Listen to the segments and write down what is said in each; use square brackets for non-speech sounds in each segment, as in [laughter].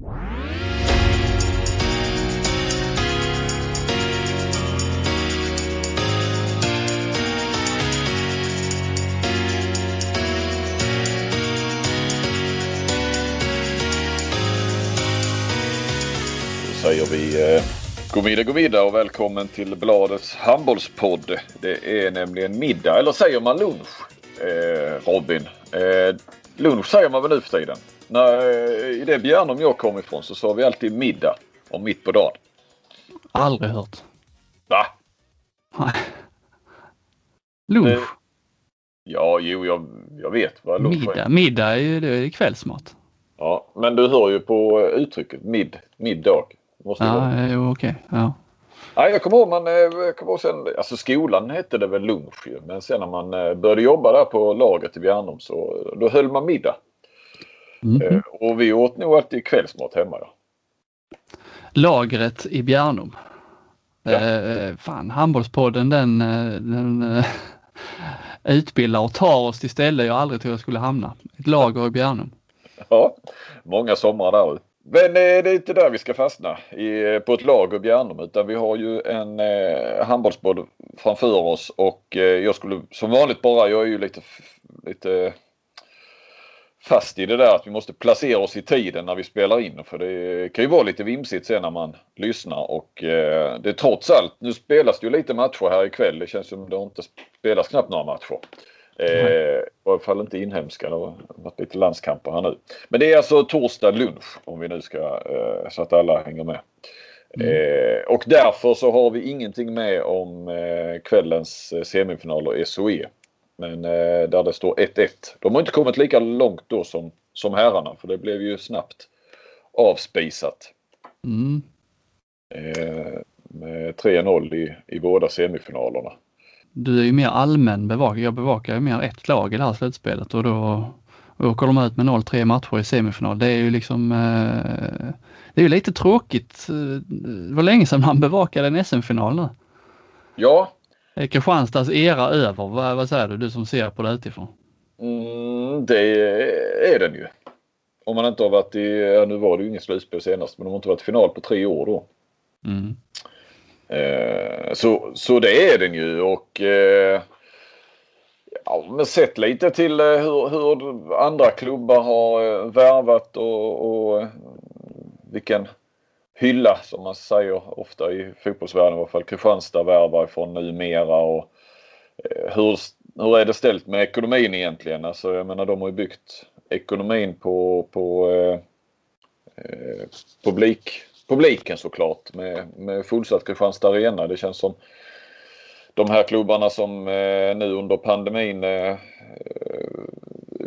Säger vi eh, god middag, god middag och välkommen till Bladets handbollspodd. Det är nämligen middag, eller säger man lunch, eh, Robin? Eh, lunch säger man väl nu för tiden? När, eh, I det Bjärnum jag kom ifrån så sa vi alltid middag om mitt på dagen. Aldrig hört. Va? Nej. Lunch. Eh, Ja, jo, jag, jag vet vad lunch middag. är. Middag är ju det är kvällsmat. Ja, men du hör ju på uttrycket mid, middag. Måste. Ja, jo, okej. Ja. Nej, jag kommer ihåg, man, eh, jag kommer ihåg sen, alltså skolan hette det väl lunch ju. Men sen när man eh, började jobba där på laget i Bjärnum så då höll man middag. Eh, Och vi åt nog alltid kvällsmat hemma. Ja. Lagret i Bjärnum. Ja. Eh, fan, handbollspodden den, eh, den eh, utbildar och tar oss till ställen jag aldrig trodde jag skulle hamna. Ett lager i Bjärnum. ja, många somrar där. Men det är inte där vi ska fastna i, på ett lag i Bjärnum utan vi har ju en eh, handbollsboll framför oss och eh, jag skulle som vanligt bara, jag är ju lite, lite fast i det där att vi måste placera oss i tiden när vi spelar in för det kan ju vara lite vimsigt sen när man lyssnar och eh, det är trots allt, nu spelas det ju lite matcher här ikväll. Det känns som det inte spelas knappt några matcher. Eh, I alla fall inte inhemska. Det har varit lite landskamper här nu. Men det är alltså torsdag lunch om vi nu ska eh, så att alla hänger med. Eh, och därför så har vi ingenting med om eh, kvällens semifinaler i SOE. Men eh, där det står 1-1. De har inte kommit lika långt då som, som herrarna för det blev ju snabbt avspisat. Mm. Eh, med 3-0 i, i båda semifinalerna. Du är ju mer allmän bevakare. Jag bevakar ju mer ett lag i det här slutspelet och då åker de ut med 0-3 matcher i semifinal. Det är ju liksom eh, Det är ju lite tråkigt. Eh, Det var länge sedan man bevakade en SM-final nu. Ja, Är Kristianstads era över? Vad, vad säger du, du som ser på det utifrån? mm, det är den ju. Om man inte har varit i, ja, nu var det ju ingen slutspel senast, men de har inte varit i final på tre år då. Mm. Eh, så, så det är den ju och eh, ja, men sett lite till eh, hur, hur andra klubbar har eh, värvat och, och eh, vilken hylla som man säger ofta i fotbollsvärlden i alla fall. Kristianstad värvar från numera och eh, hur, hur är det ställt med ekonomin egentligen? Alltså jag menar de har ju byggt ekonomin på, på eh, eh, publik, publiken såklart med, med fullsatt Kristianstad Arena. Det känns som de här klubbarna som eh, nu under pandemin eh,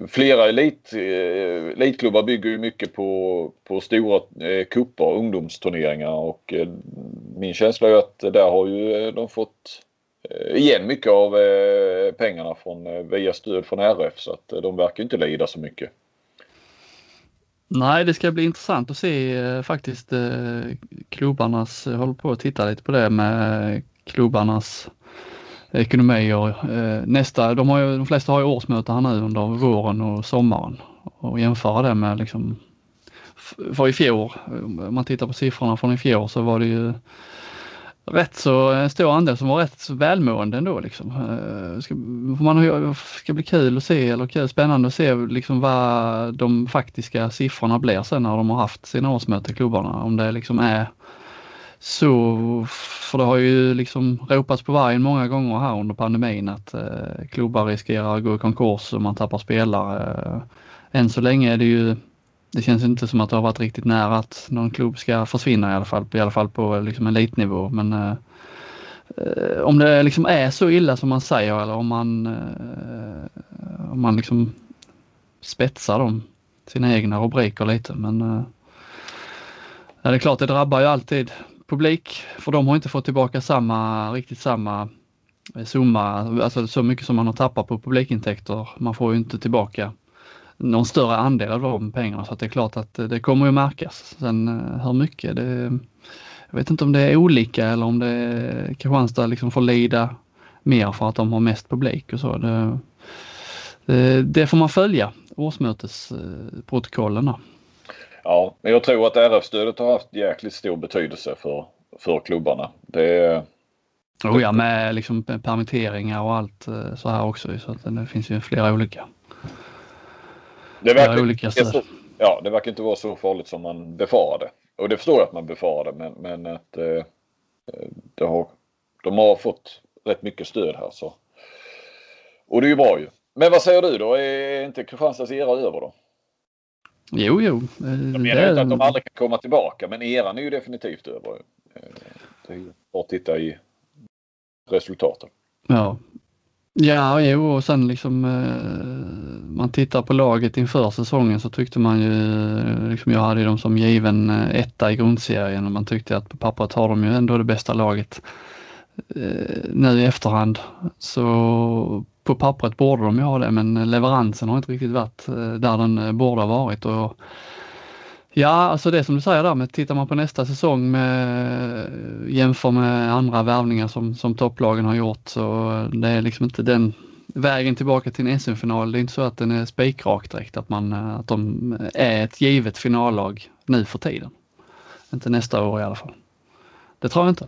Flera elit, eh, elitklubbar bygger ju mycket på, på stora eh, kupper, ungdomsturneringar och eh, min känsla är att där har ju eh, de fått igen mycket av pengarna från, via stöd från RF så att de verkar inte lida så mycket. Nej, det ska bli intressant att se faktiskt klubbarnas, jag håller på att titta lite på det med klubbarnas ekonomi och eh, nästa, de, har ju, de flesta har ju årsmöte här nu under våren och sommaren och jämföra det med liksom för i fjol, eh, om man tittar på siffrorna från i fjol så var det ju rätt så en stor andel som var rätt så välmående ändå liksom. Eh, ska, man ska bli kul att se eller kul, spännande att se liksom vad de faktiska siffrorna blir sen när de har haft sina årsmöten klubbarna. Om det liksom är så, för det har ju liksom ropats på vargen många gånger här under pandemin att eh, klubbar riskerar att gå i konkurs och man tappar spelare. Eh, än så länge är det ju, det känns inte som att det har varit riktigt nära att någon klubb ska försvinna i alla fall, i alla fall på liksom elitnivå. Men eh, eh, om det liksom är så illa som man säger eller om man, eh, om man liksom spetsar dem, sina egna rubriker lite. Men eh, ja, det är klart, det drabbar ju alltid publik för de har inte fått tillbaka samma, riktigt samma eh, summa, alltså så mycket som man har tappat på publikintäkter. Man får ju inte tillbaka någon större andel av de pengarna så att det är klart att eh, det kommer ju märkas. Sen eh, hur mycket, det, jag vet inte om det är olika eller om det är Kristianstad liksom får lida mer för att de har mest publik och så. Det, det, det får man följa, årsmötesprotokollen. Ja, men jag tror att RF-stödet har haft jäkligt stor betydelse för, för klubbarna. Det, Oh ja, med liksom permitteringar och allt eh, så här också. Så att det finns ju flera olika. Det verkar, olika så, ja, det verkar inte vara så farligt som man befarade. Och det förstår jag att man befarade men, men att eh, det har, de har fått rätt mycket stöd här. Så. Och det är ju bra ju. Men vad säger du då? Är inte Kristianstads era över då? Jo, jo. Jag menar det... inte att de aldrig kan komma tillbaka men eran är ju definitivt över. Eh, det är bara att titta i resultaten. Ja. Ja, jo och sen liksom eh, man tittar på laget inför säsongen så tyckte man ju, liksom jag hade dem som given eh, etta i grundserien och man tyckte att på pappret har de ju ändå det bästa laget. Eh, nu i efterhand så på pappret borde de ju ha det men leveransen har inte riktigt varit eh, där den eh, borde ha varit och Ja, alltså det som du säger där, men tittar man på nästa säsong med eh, jämför med andra värvningar som, som topplagen har gjort så det är liksom inte den vägen tillbaka till en SM-final. Det är inte så att den är spikrak direkt, att, man, att de är ett givet finallag nu för tiden. Inte nästa år i alla fall. Det tror jag inte.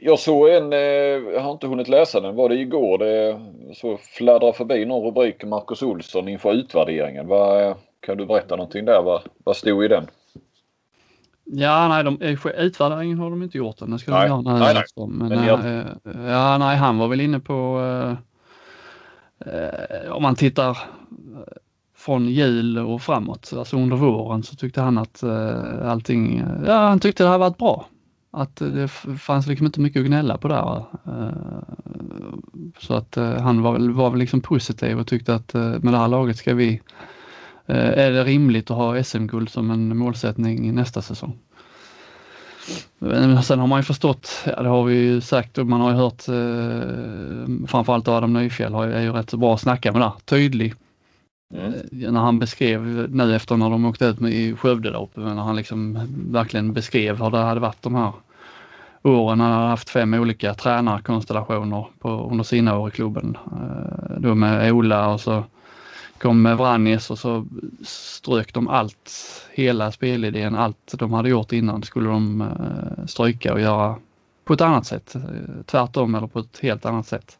Jag såg en, eh, jag har inte hunnit läsa den, var det igår? Det så fladdrar förbi någon rubrik Marcus Olsson inför utvärderingen. Vad, kan du berätta någonting där? Vad, vad stod i den? Ja, nej, de, utvärderingen har de inte gjort än. Det ska nej. de göra nej, nej. Men, Men jag... ja, nej, han var väl inne på äh, om man tittar från jul och framåt, alltså under våren så tyckte han att äh, allting, ja han tyckte det hade varit bra. Att det fanns liksom inte mycket att gnälla på där. Så att han var, var väl liksom positiv och tyckte att med det här laget ska vi Eh, är det rimligt att ha SM-guld som en målsättning nästa säsong? Sen har man ju förstått, ja, det har vi ju sagt och man har ju hört eh, framförallt Adam Nyfjäll är ju rätt så bra att snacka med där, tydlig. Mm. Eh, när han beskrev nu efter när de åkte ut med i Skövde där uppe, när han liksom verkligen beskrev hur det hade varit de här åren. Han hade haft fem olika tränarkonstellationer på, under sina år i klubben. Eh, då med Ola och så kom Vranjes och så strök de allt, hela spelidén, allt de hade gjort innan skulle de eh, stryka och göra på ett annat sätt. Eh, tvärtom eller på ett helt annat sätt.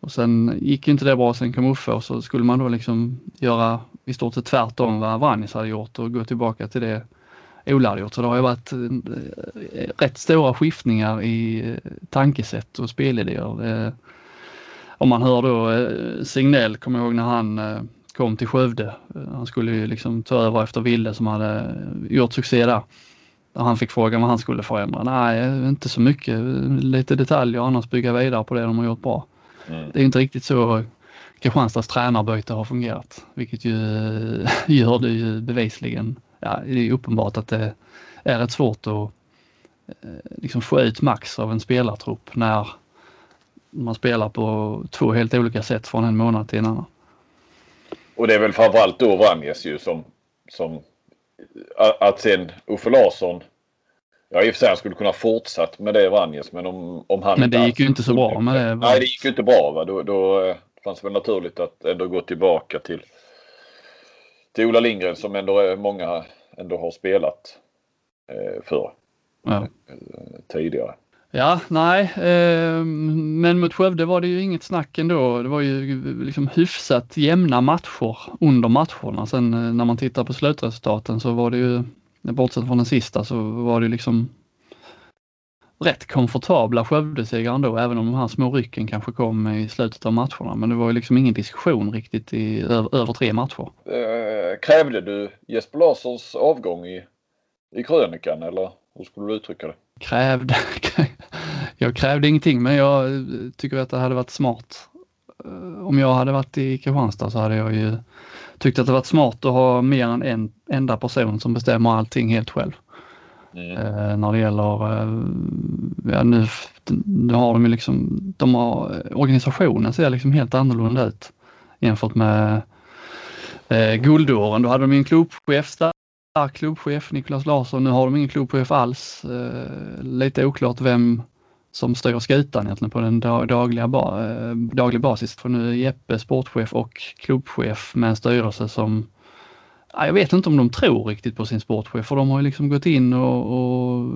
Och sen gick inte det bra, sen kom Uffe och så skulle man då liksom göra i stort sett tvärtom vad Vranjes hade gjort och gå tillbaka till det Ola hade gjort. Så det har ju varit eh, rätt stora skiftningar i tankesätt och spelidéer om man hör då eh, Signell, kommer jag ihåg när han eh, kom till Skövde. Eh, han skulle ju liksom ta över efter Ville som hade gjort succé där. Han fick frågan vad han skulle förändra. Nej, inte så mycket. Lite detaljer annars bygga vidare på det de har gjort bra. Mm. Det är inte riktigt så Kristianstads tränarbyte har fungerat, vilket ju [laughs] gör det ju bevisligen. Ja, det är uppenbart att det är rätt svårt att liksom få ut max av en spelartrupp när man spelar på två helt olika sätt från en månad till en annan. Och det är väl framförallt då Vranjes ju som, som att sen Uffe Larsson Ja i och för sig han skulle kunna fortsatt med det Vranjes men om, om han Men det gick ju inte så bra med det. Nej det gick ju inte bra va. Då, då eh, fanns det väl naturligt att ändå gå tillbaka till till Ola Lindgren som ändå många ändå har spelat eh, för ja. Eh, tidigare. Ja, nej, eh, men mot Skövde var det ju inget snack ändå. Det var ju liksom hyfsat jämna matcher under matcherna. Sen när man tittar på slutresultaten så var det ju, bortsett från den sista, så var det liksom rätt komfortabla Skövdesegrar ändå, även om de här små rycken kanske kom i slutet av matcherna. Men det var ju liksom ingen diskussion riktigt i över, över tre matcher. Eh, krävde du Jesper Larssons avgång i, i krönikan eller hur skulle du uttrycka det? Krävde? [laughs] jag krävde ingenting men jag tycker att det hade varit smart. Eh, om jag hade varit i Kristianstad så hade jag ju tyckt att det varit smart att ha mer än en enda person som bestämmer allting helt själv. Mm. När det gäller, eh, ja nu, nu har de ju liksom, de har, eh, organisationen ser liksom helt annorlunda ut jämfört med eh, guldåren. Då hade de en klubbchef stark klubbchef, Niklas Larsson. Nu har de ingen klubbchef alls. Eh, lite oklart vem som styr skutan egentligen på den dagliga, ba eh, daglig basis. För nu är Jeppe sportchef och klubbchef med en styrelse som jag vet inte om de tror riktigt på sin sportchef för de har ju liksom gått in och, och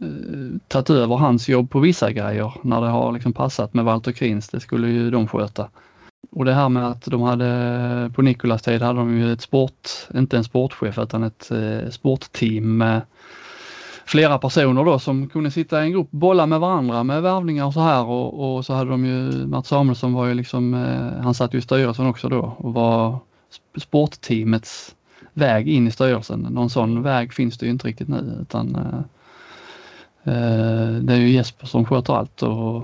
eh, tagit över hans jobb på vissa grejer när det har liksom passat med Walter Krins. Det skulle ju de sköta. Och det här med att de hade på Nikolas tid hade de ju ett sport, inte en sportchef utan ett eh, sportteam med flera personer då som kunde sitta i en grupp, bolla med varandra med värvningar och så här och, och så hade de ju, Mats Samuelsson var ju liksom, eh, han satt ju i styrelsen också då och var sportteamets väg in i styrelsen. Någon sån väg finns det ju inte riktigt nu utan eh, eh det är ju Jesper som sköter allt och,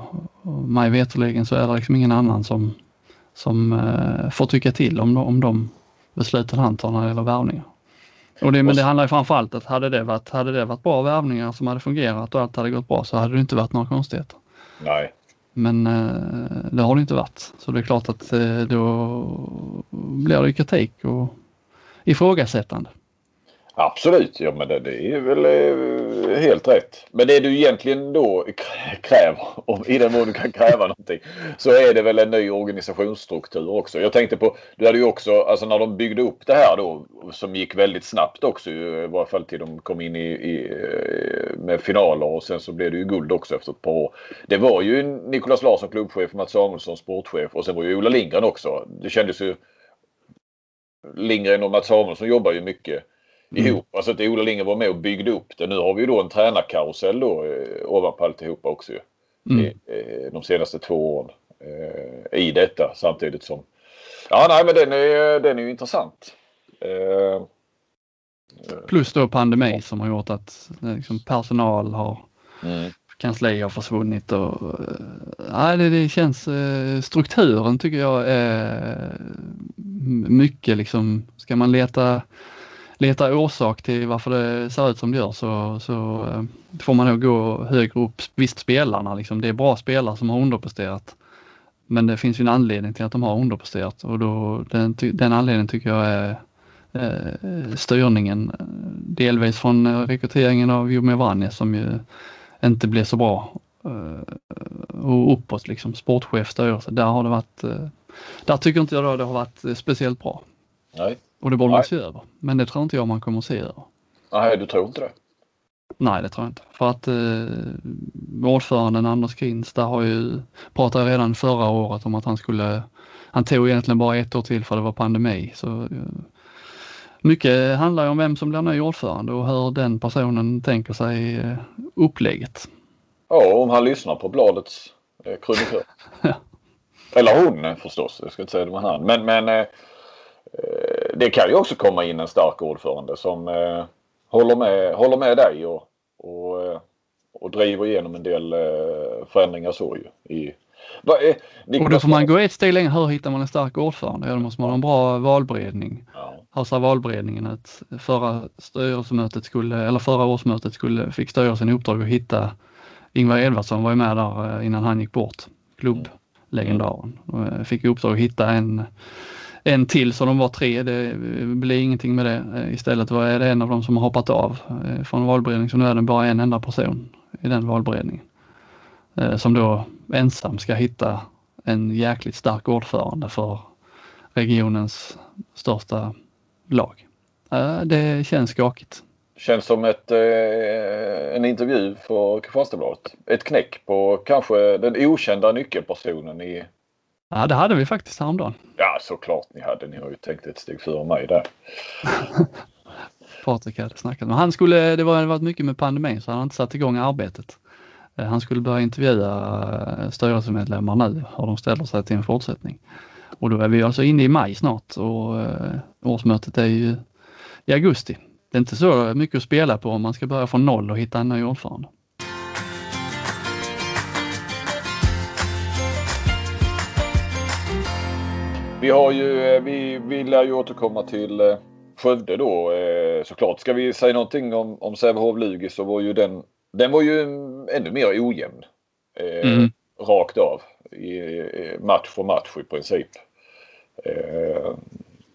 och mig veterligen så är det liksom ingen annan som, som eh, får tycka till om, om de besluten han tar när det gäller värvningar. Och det, men det handlar ju framförallt att hade det, varit, hade det varit bra värvningar som hade fungerat och allt hade gått bra så hade det inte varit några konstigheter. Nej. Men eh, det har det inte varit. Så det är klart att eh, då blir det kritik och ifrågasättande. Absolut, ja men det, det är väl eh, helt rätt. Men det du egentligen då kräver, om, i den mån du kan kräva någonting, så är det väl en ny organisationsstruktur också. Jag tänkte på, du hade ju också, alltså när de byggde upp det här då, som gick väldigt snabbt också i varje fall till de kom in i, i, eh, med finaler och sen så blev det ju guld också efter ett par år. Det var ju Nicolas Larsson klubbchef, Mats Samuelsson sportchef och sen var ju Ola Lindgren också. Det kändes ju Lindgren och Mats Samuelsson jobbar ju mycket mm. ihop. Alltså att Ola Lindgren var med och byggde upp det. Nu har vi ju då en tränarkarusell då eh, ovanpå alltihopa också ju. Mm. I, eh, de senaste två åren eh, i detta samtidigt som Ja nej men den är, den är ju intressant. Eh, Plus då pandemi som har gjort att liksom, personal har mm kansli har försvunnit och eh, ja, det, det känns eh, strukturen tycker jag är mycket liksom ska man leta leta orsak till varför det ser ut som det gör så, så eh, får man nog gå högre upp. Visst spelarna, liksom, det är bra spelare som har underpresterat. Men det finns ju en anledning till att de har underpresterat och då, den, den anledningen tycker jag är eh, styrningen. Delvis från rekryteringen av Jomir Vranjes som ju inte blev så bra. Eh, och uppåt liksom, sportchef, styrelse, där har det varit, eh, där tycker inte jag det har varit speciellt bra. Nej. Och det borde man se över. Men det tror inte jag man kommer att se över. Nej, du tror inte det? Nej, det tror jag inte. För att eh, ordföranden Anders Krins, där har ju pratat redan förra året om att han skulle, han tog egentligen bara ett år till för det var pandemi. Så eh, mycket handlar ju om vem som blir ny ordförande och hur den personen tänker sig eh, upplägget. Ja, om han lyssnar på bladets eh, krönikör. [laughs] ja. Eller hon förstås, jag ska inte säga det var han. Men, men eh, Eh, det kan ju också komma in en stark ordförande som eh, håller, med, håller med dig och, och, eh, och driver igenom en del eh, förändringar så ju. I, eh, och då får man gå ett steg längre. Hur hittar man en stark ordförande? Ja, då måste man ha en bra valberedning. Ja. Här sa valberedningen att förra styrelsemötet skulle, eller förra årsmötet skulle, fick styrelsen i uppdrag att hitta Ingvar Edvardsson var ju med där eh, innan han gick bort, klubblegendaren. Mm. Fick i uppdrag att hitta en en till så de var tre. Det blir ingenting med det. Eh, istället var det en av dem som har hoppat av eh, från valberedningen så nu är det bara en enda person i den valberedningen. Eh, som då ensam ska hitta en jäkligt stark ordförande för regionens största lag. Det känns skakigt. Känns som ett, en intervju för Kristianstadsbladet. Ett knäck på kanske den okända nyckelpersonen i Ja, det hade vi faktiskt häromdagen. Ja, såklart ni hade. Ni har ju tänkt ett steg före mig där. [laughs] Patrik hade snackat med han skulle, det var varit mycket med pandemin så han har inte satt igång arbetet. Eh, han skulle börja intervjua eh, styrelsemedlemmar nu hur de ställer sig till en fortsättning. Och då är vi alltså inne i maj snart och eh, årsmötet är ju i augusti. Det är inte så mycket att spela på om man ska börja från noll och hitta en ny ordförande. Vi har ju, vi, vill lär ju återkomma till Skövde då såklart. Ska vi säga någonting om, om Sävehof-Lugi så var ju den, den var ju ännu mer ojämn. Mm. Rakt av. I, match för match i princip.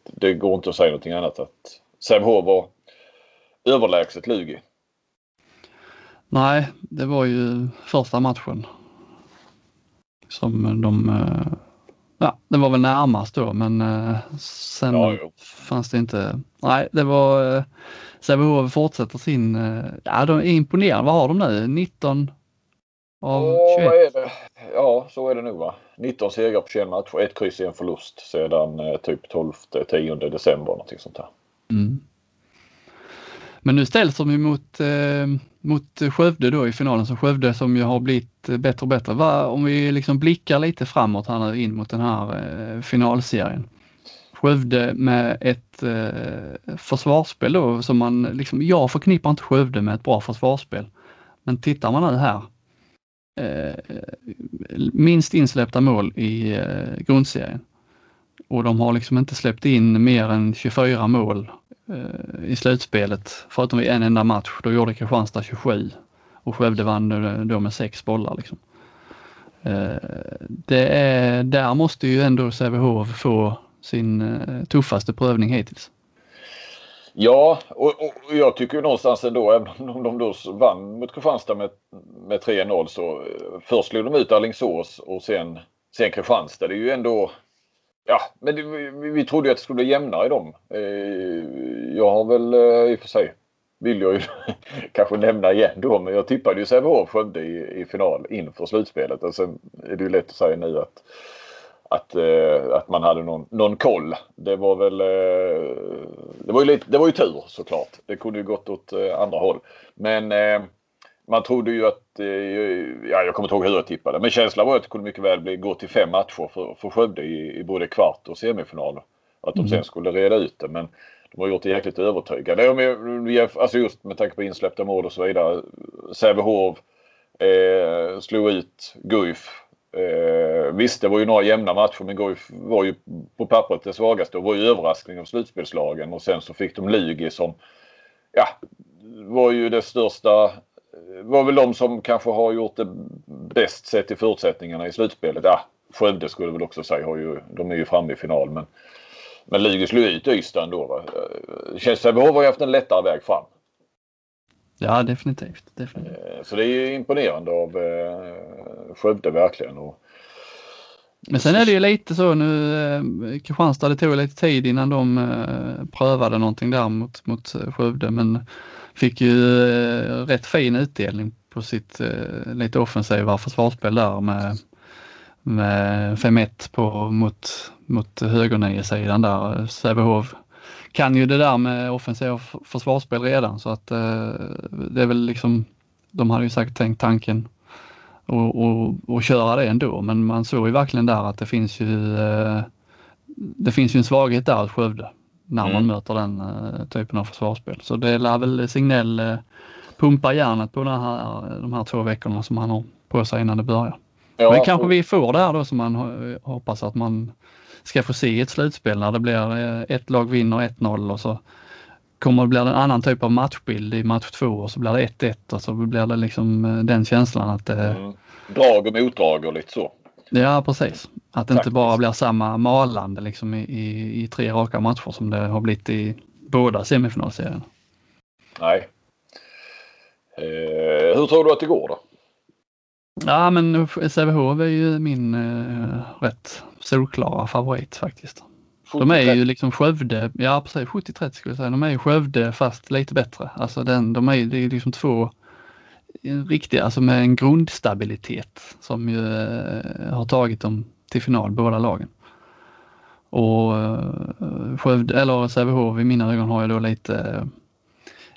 det går inte att säga någonting annat att Sävehof var överlägset Lugi. Nej, det var ju första matchen som de ja, den var väl närmast då men eh, sen ja, fanns det inte. Nej, det var eh, Sävehof fortsätter sin, eh, ja de är imponerande. Vad har de nu? 19 av 21? Är det? Ja, så är det nog va. 19 segrar på 21 matcher, ett kryss i en förlust sedan eh, typ 12-10 december någonting sånt här. Mm. Men nu ställs de ju mot, eh, mot Skövde då i finalen, så Skövde som ju har blivit bättre och bättre. Va, om vi liksom blickar lite framåt här nu in mot den här eh, finalserien. Skövde med ett eh, försvarsspel då som man liksom, jag förknippar inte Skövde med ett bra försvarsspel. Men tittar man nu här. Eh, minst insläppta mål i eh, grundserien. Och de har liksom inte släppt in mer än 24 mål eh, i slutspelet, förutom i en enda match. Då gjorde Kristianstad 27 och Skövde vann då med sex bollar. Liksom. Eh, det är, där måste ju ändå Sävehof få sin eh, tuffaste prövning hittills. Ja, och, och, jag tycker någonstans ändå, även om de då vann mot Kristianstad med, med 3-0 så eh, först slog de ut Alingsås och sen, sen Kristianstad. Det är ju ändå Ja, men det, vi, vi trodde att det skulle bli jämnare i dem. Jag har väl i och för sig, vill jag ju [laughs] kanske nämna igen då, men jag tippade ju Sävehof Skövde i, i final inför slutspelet. Och sen är det ju lätt att säga nu att att, eh, att man hade någon, någon koll. Det var väl eh, det, var ju lite, det var ju tur såklart. Det kunde ju gått åt eh, andra håll. Men man trodde ju att, ja jag kommer inte ihåg hur jag tippade, men känslan var att det kunde mycket väl bli, gå till fem matcher för, för Skövde i, i både kvart och semifinal. Att de mm. sen skulle reda ut det. Men de har gjort det jäkligt övertygande. Eh, alltså just med tanke på insläppta mål och så vidare. Sävehof eh, slog ut Guif Eh, visst, det var ju några jämna matcher men Guif var ju på pappret det svagaste och var ju överraskning av slutspelslagen och sen så fick de Lugi som ja, var ju det största eh, var väl de som kanske har gjort det bäst sett till förutsättningarna i slutspelet. Ja, Skövde skulle väl också säga, har ju, de är ju framme i final men men Lugi slog ut Ystad ändå. Va? Eh, känns Sävehof har ju haft en lättare väg fram. Ja, definitivt. definitivt. Eh, så det är imponerande av eh, Skövde verkligen. Och... Men sen är det ju lite så nu, eh, Kristianstad, det tog lite tid innan de eh, prövade någonting där mot, mot eh, Skövde men fick ju eh, rätt fin utdelning på sitt eh, lite offensiva försvarsspel där med, med 5-1 på mot, mot högernio-sidan där. Sävehof kan ju det där med offensiva försvarsspel redan så att eh, det är väl liksom, de hade ju säkert tänkt tanken och, och, och köra det ändå men man såg ju verkligen där att det finns ju eh, det finns ju en svaghet där hos Skövde när man mm. möter den uh, typen av försvarsspel. Så det lär väl Signell uh, pumpa järnet på den här, de här två veckorna som han har på sig innan det börjar. Ja, Men kanske vi får det här då som man hoppas att man ska få se ett slutspel när det blir eh, ett lag vinner 1-0 och så kommer det bli en annan typ av matchbild i match två och så blir det 1-1 och så blir det liksom eh, den känslan att det... Mm. Drag och motdrag och lite så. Ja precis. Att det inte bara blir samma malande liksom i, i, i, tre raka matcher som det har blivit i båda semifinalserierna. Nej. Eh, hur tror du att det går då? Ja men Sävehof är ju min eh, rätt solklara favorit faktiskt. De är ju liksom Skövde, ja precis 70-30 skulle jag säga. De är ju Skövde fast lite bättre. Alltså den, de är, är liksom två riktiga, alltså med en grundstabilitet som ju eh, har tagit dem till final båda lagen. Och eh, Skövde, eller Sävehof i mina ögon har ju då lite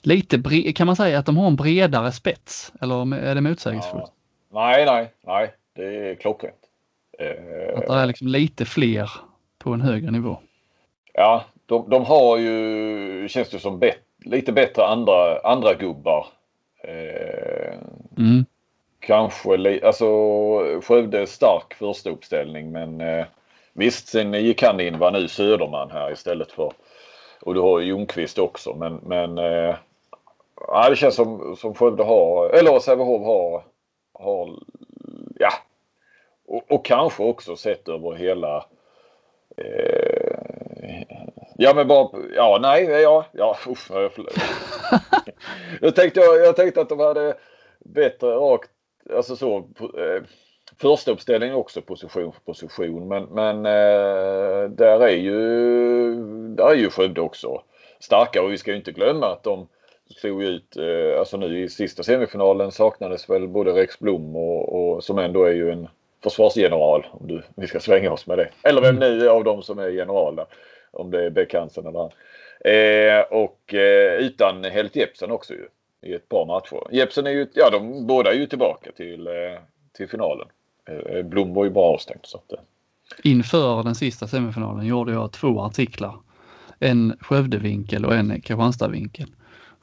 lite bre, kan man säga att de har en bredare spets eller är det motsägelsefullt? Ja. Nej, nej, nej, det är klockrent. Eh, att det är liksom lite fler på en högre nivå. Ja, de, de har ju, känns det som, bet, lite bättre andra, andra gubbar. Eh, mm. Kanske, alltså Skövde stark första uppställning men eh, visst sen gick han in, var nu Söderman här istället för och du har Ljungqvist också men, men eh, ja, det känns som, som Skövde har, eller Sävehof har, har ja. Och, och kanske också sett över hela eh, Ja men bara, ja nej, ja, ja usch, jag, [laughs] jag, tänkte, jag, jag tänkte att de hade bättre rakt, alltså så, eh, första uppställningen också position för position. Men, men eh, där är ju där är ju Skövde också starka och vi ska ju inte glömma att de slog ut, eh, alltså nu i sista semifinalen saknades väl både Rex Blom och, och som ändå är ju en försvarsgeneral om du, vi ska svänga oss med det. Eller vem mm. nu av dem som är general där. Om det är Beck Hansen eller han. Eh, och eh, utan Helt Jepsen också ju. I ett par matcher. Jepsen är ju, ja de båda är ju tillbaka till, eh, till finalen. Eh, Blom var ju bara avstängd. Så att, eh. Inför den sista semifinalen gjorde jag två artiklar. En Skövdevinkel och en Kristianstadvinkel.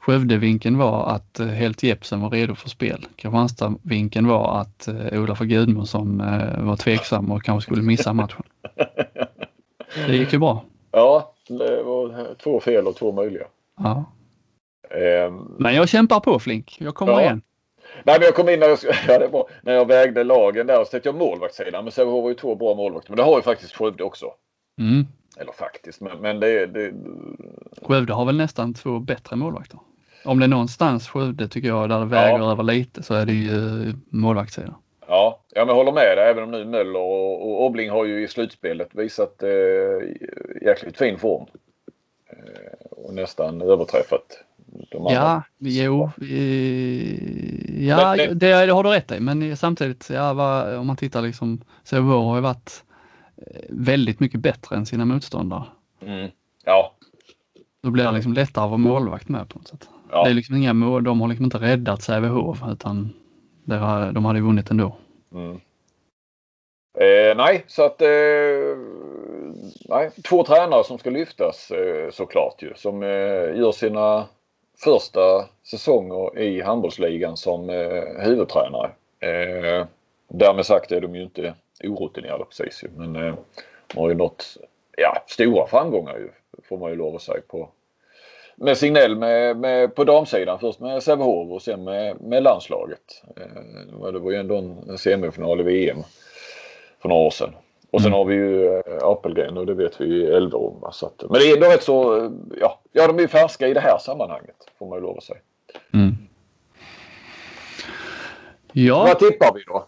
Skövdevinkeln var att eh, Helt Jepsen var redo för spel. Kristianstadvinkeln var att eh, Olof Gudmundsson eh, var tveksam och kanske skulle missa matchen. [laughs] Det gick ju bra. Ja, det var två fel och två möjliga. Ja. Um, men jag kämpar på Flink. Jag kommer ja. igen. Nej, men jag kom in när jag, [laughs] ja, när jag vägde lagen där och så tänkte jag målvaktssidan. Men Sävehof var ju två bra målvakter. Men det har ju faktiskt Skövde också. Mm. Eller faktiskt, men, men det, det... Skövde har väl nästan två bättre målvakter? Om det är någonstans Skövde tycker jag där det väger ja. över lite så är det ju målvaktssidan. Ja, jag håller med dig. Även om nu Möller och, och Obling har ju i slutspelet visat eh, jäkligt fin form. Eh, och nästan överträffat de andra. Ja, jo. ja, det, det, det har du rätt i. Men samtidigt, ja, vad, om man tittar liksom. Sävehof har ju varit eh, väldigt mycket bättre än sina motståndare. Mm. Ja. Då blir det liksom lättare att vara målvakt med på något sätt. Ja. Det är liksom inga mål, de har liksom inte räddat Sävehof utan det, de hade vunnit ändå. Mm. Eh, nej, så att eh, nej, två tränare som ska lyftas eh, såklart ju. Som eh, gör sina första säsonger i handbollsligan som eh, huvudtränare. Eh, därmed sagt är de ju inte orutinerade precis ju. Men eh, de har ju nått ja, stora framgångar ju, får man ju lov att säga på med Signell med, med, på damsidan. Först med Sävehof och sen med, med landslaget. Eh, det var ju ändå en semifinal i VM för några år sedan. Och sen mm. har vi ju eh, Apelgren och det vet vi i Elverum. Men det är ändå rätt så, eh, ja, ja de är ju färska i det här sammanhanget får man ju lov att säga. Mm. Ja. Vad tippar vi då?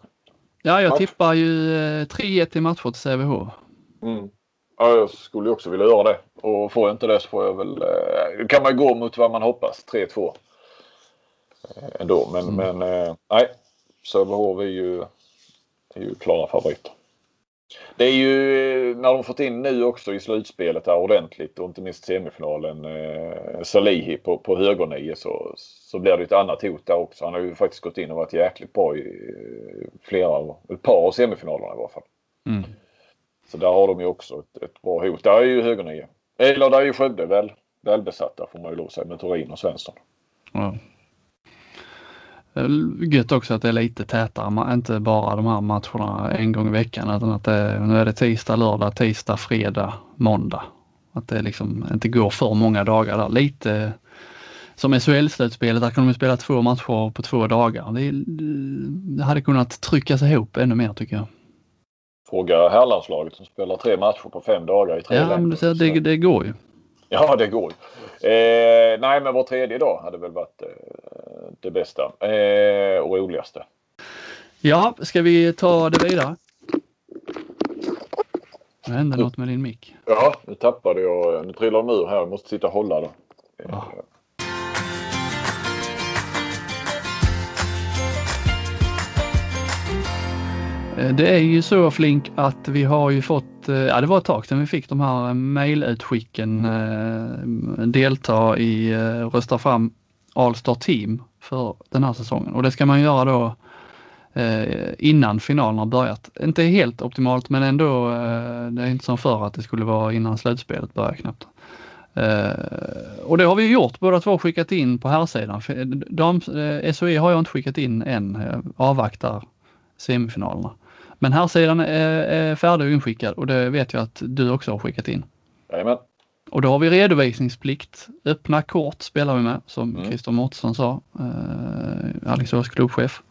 Ja, jag tippar ju 3-1 i matcher till Sävehof. Mm. Ja, jag skulle också vilja göra det. Och får jag inte det så får jag väl... Eh, kan man gå mot vad man hoppas. 3-2. Eh, ändå. Men, mm. men eh, nej. Sävehof är ju, är ju klara favoriter. Det är ju när de fått in nu också i slutspelet här ordentligt och inte minst semifinalen eh, Salihi på, på högernio så, så blir det ett annat hot där också. Han har ju faktiskt gått in och varit jäkligt bra i flera, ett par av semifinalerna i varje fall. Mm. Så där har de ju också ett, ett bra hot. Där är ju högernio. Eller där är ju Skövde väl, välbesatta får man ju lov säga med Torin och Svensson. Ja. Gött också att det är lite tätare, inte bara de här matcherna en gång i veckan utan att det, nu är det tisdag, lördag, tisdag, fredag, måndag. Att det liksom inte går för många dagar där. Lite som SHL-slutspelet, där kan de spela två matcher på två dagar. Det, det hade kunnat tryckas ihop ännu mer tycker jag. Fråga herrlandslaget som spelar tre matcher på fem dagar i tre Ja, men det, det, det går ju. Ja, det går ju. Eh, nej, men vår tredje dag hade väl varit eh, det bästa eh, och roligaste. Ja, ska vi ta det vidare? Det hände något med din mick. Ja, nu tappade jag. Nu trillar den ur här. Jag måste sitta och hålla då. Ja. Eh, det är ju så Flink att vi har ju fått, eh, ja det var ett tag sedan vi fick de här eh, mejlutskicken, delta i rösta fram Allstar Team för den här säsongen och det ska man göra då innan finalen har börjat. Inte helt optimalt men ändå, det är inte som förr att det skulle vara innan slutspelet börjar knappt. och det har vi gjort, båda två skickat in på här sidan. De, SOE har jag inte skickat in än, jag avvaktar semifinalerna. Men här sidan är, är färdig och inskickad och det vet jag att du också har skickat in. Jajamän. Och då har vi redovisningsplikt. Öppna kort spelar vi med som mm. Christer Mårtensson sa, eh, Alingsås klubbchef.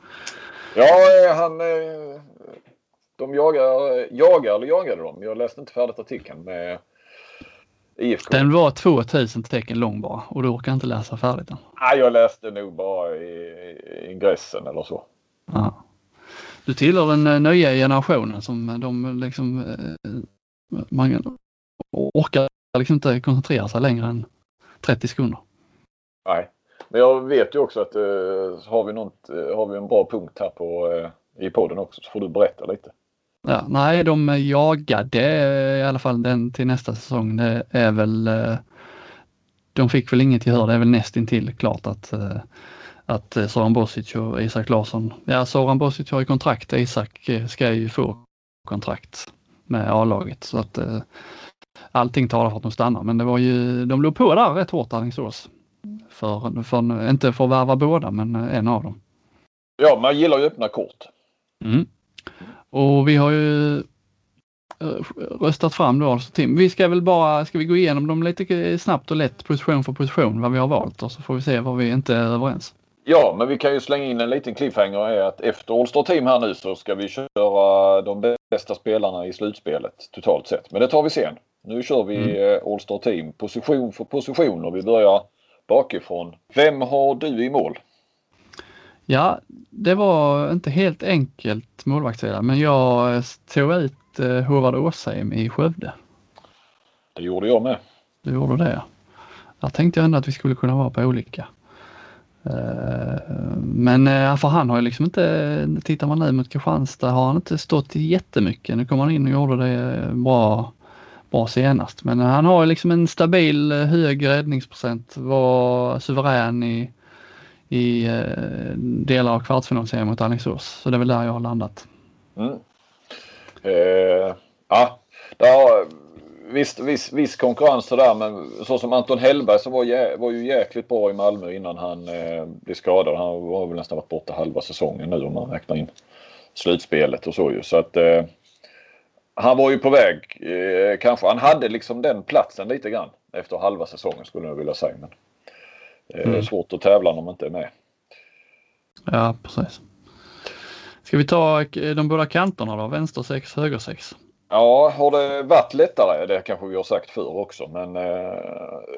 Ja, eh, han, eh, de jagar, jagar eller jagade dem. Jag läste inte färdigt artikeln med IFK. Den var 2000 tecken lång bara och du orkar inte läsa färdigt den. Nej, jag läste nog bara i, i ingressen eller så. Ja. Du tillhör den nya generationen som de liksom man orkar liksom inte koncentrera sig längre än 30 sekunder. Nej, men jag vet ju också att har, vi något, har vi en bra punkt här på, i podden också så får du berätta lite. Ja, nej, de jagade i alla fall den till nästa säsong. Det är väl de fick väl inget gehör. Det är väl nästintill klart att, att Soran Bosic och Isak Larsson, ja Soran Bosic har ju kontrakt, Isak ska ju få kontrakt med A-laget så att allting talar för att de stannar. Men det var ju, de låg på där rätt hårt Alingsås. För, för, inte för att värva båda, men en av dem. Ja, man gillar ju öppna kort. Mm. Och vi har ju eh, röstat fram då alltså Tim. Vi ska väl bara, ska vi gå igenom dem lite snabbt och lätt position för position vad vi har valt och så får vi se vad vi inte är överens. Ja, men vi kan ju slänga in en liten cliffhanger är att efter All Star Team här nu så ska vi köra de bästa spelarna i slutspelet totalt sett. Men det tar vi sen. Nu kör vi mm. Eh, All Star Team position för position och vi börjar bakifrån. Vem har du i mål? Ja, det var inte helt enkelt målvaktssida men jag tog ut eh, Håvard Åsheim i Skövde. Det gjorde jag med. Du gjorde det. Jag tänkte ändå att vi skulle kunna vara på olika. Eh, men eh, för han har ju liksom inte, tittar man nu mot Kristianstad har han inte stått jättemycket. Nu kom han in och gjorde det eh, bra bra senast. Men han har liksom en stabil hög räddningsprocent, var suverän i, i delar av kvartsfinalserien mot Alingsås. Så det är väl där jag har landat. Mm. Eh, ja, där, visst, viss, viss konkurrens där men så som Anton Hellberg som var, jä, var ju jäkligt bra i Malmö innan han eh, blev skadad. Han har väl nästan varit borta halva säsongen nu om man räknar in slutspelet och så ju. Så att eh, han var ju på väg eh, kanske. Han hade liksom den platsen lite grann efter halva säsongen skulle jag vilja säga. Men eh, mm. Svårt att tävla om man inte är med. Ja, precis. Ska vi ta eh, de båda kanterna då? Vänster 6, höger 6? Ja, har det varit lättare? Det kanske vi har sagt förr också, men eh,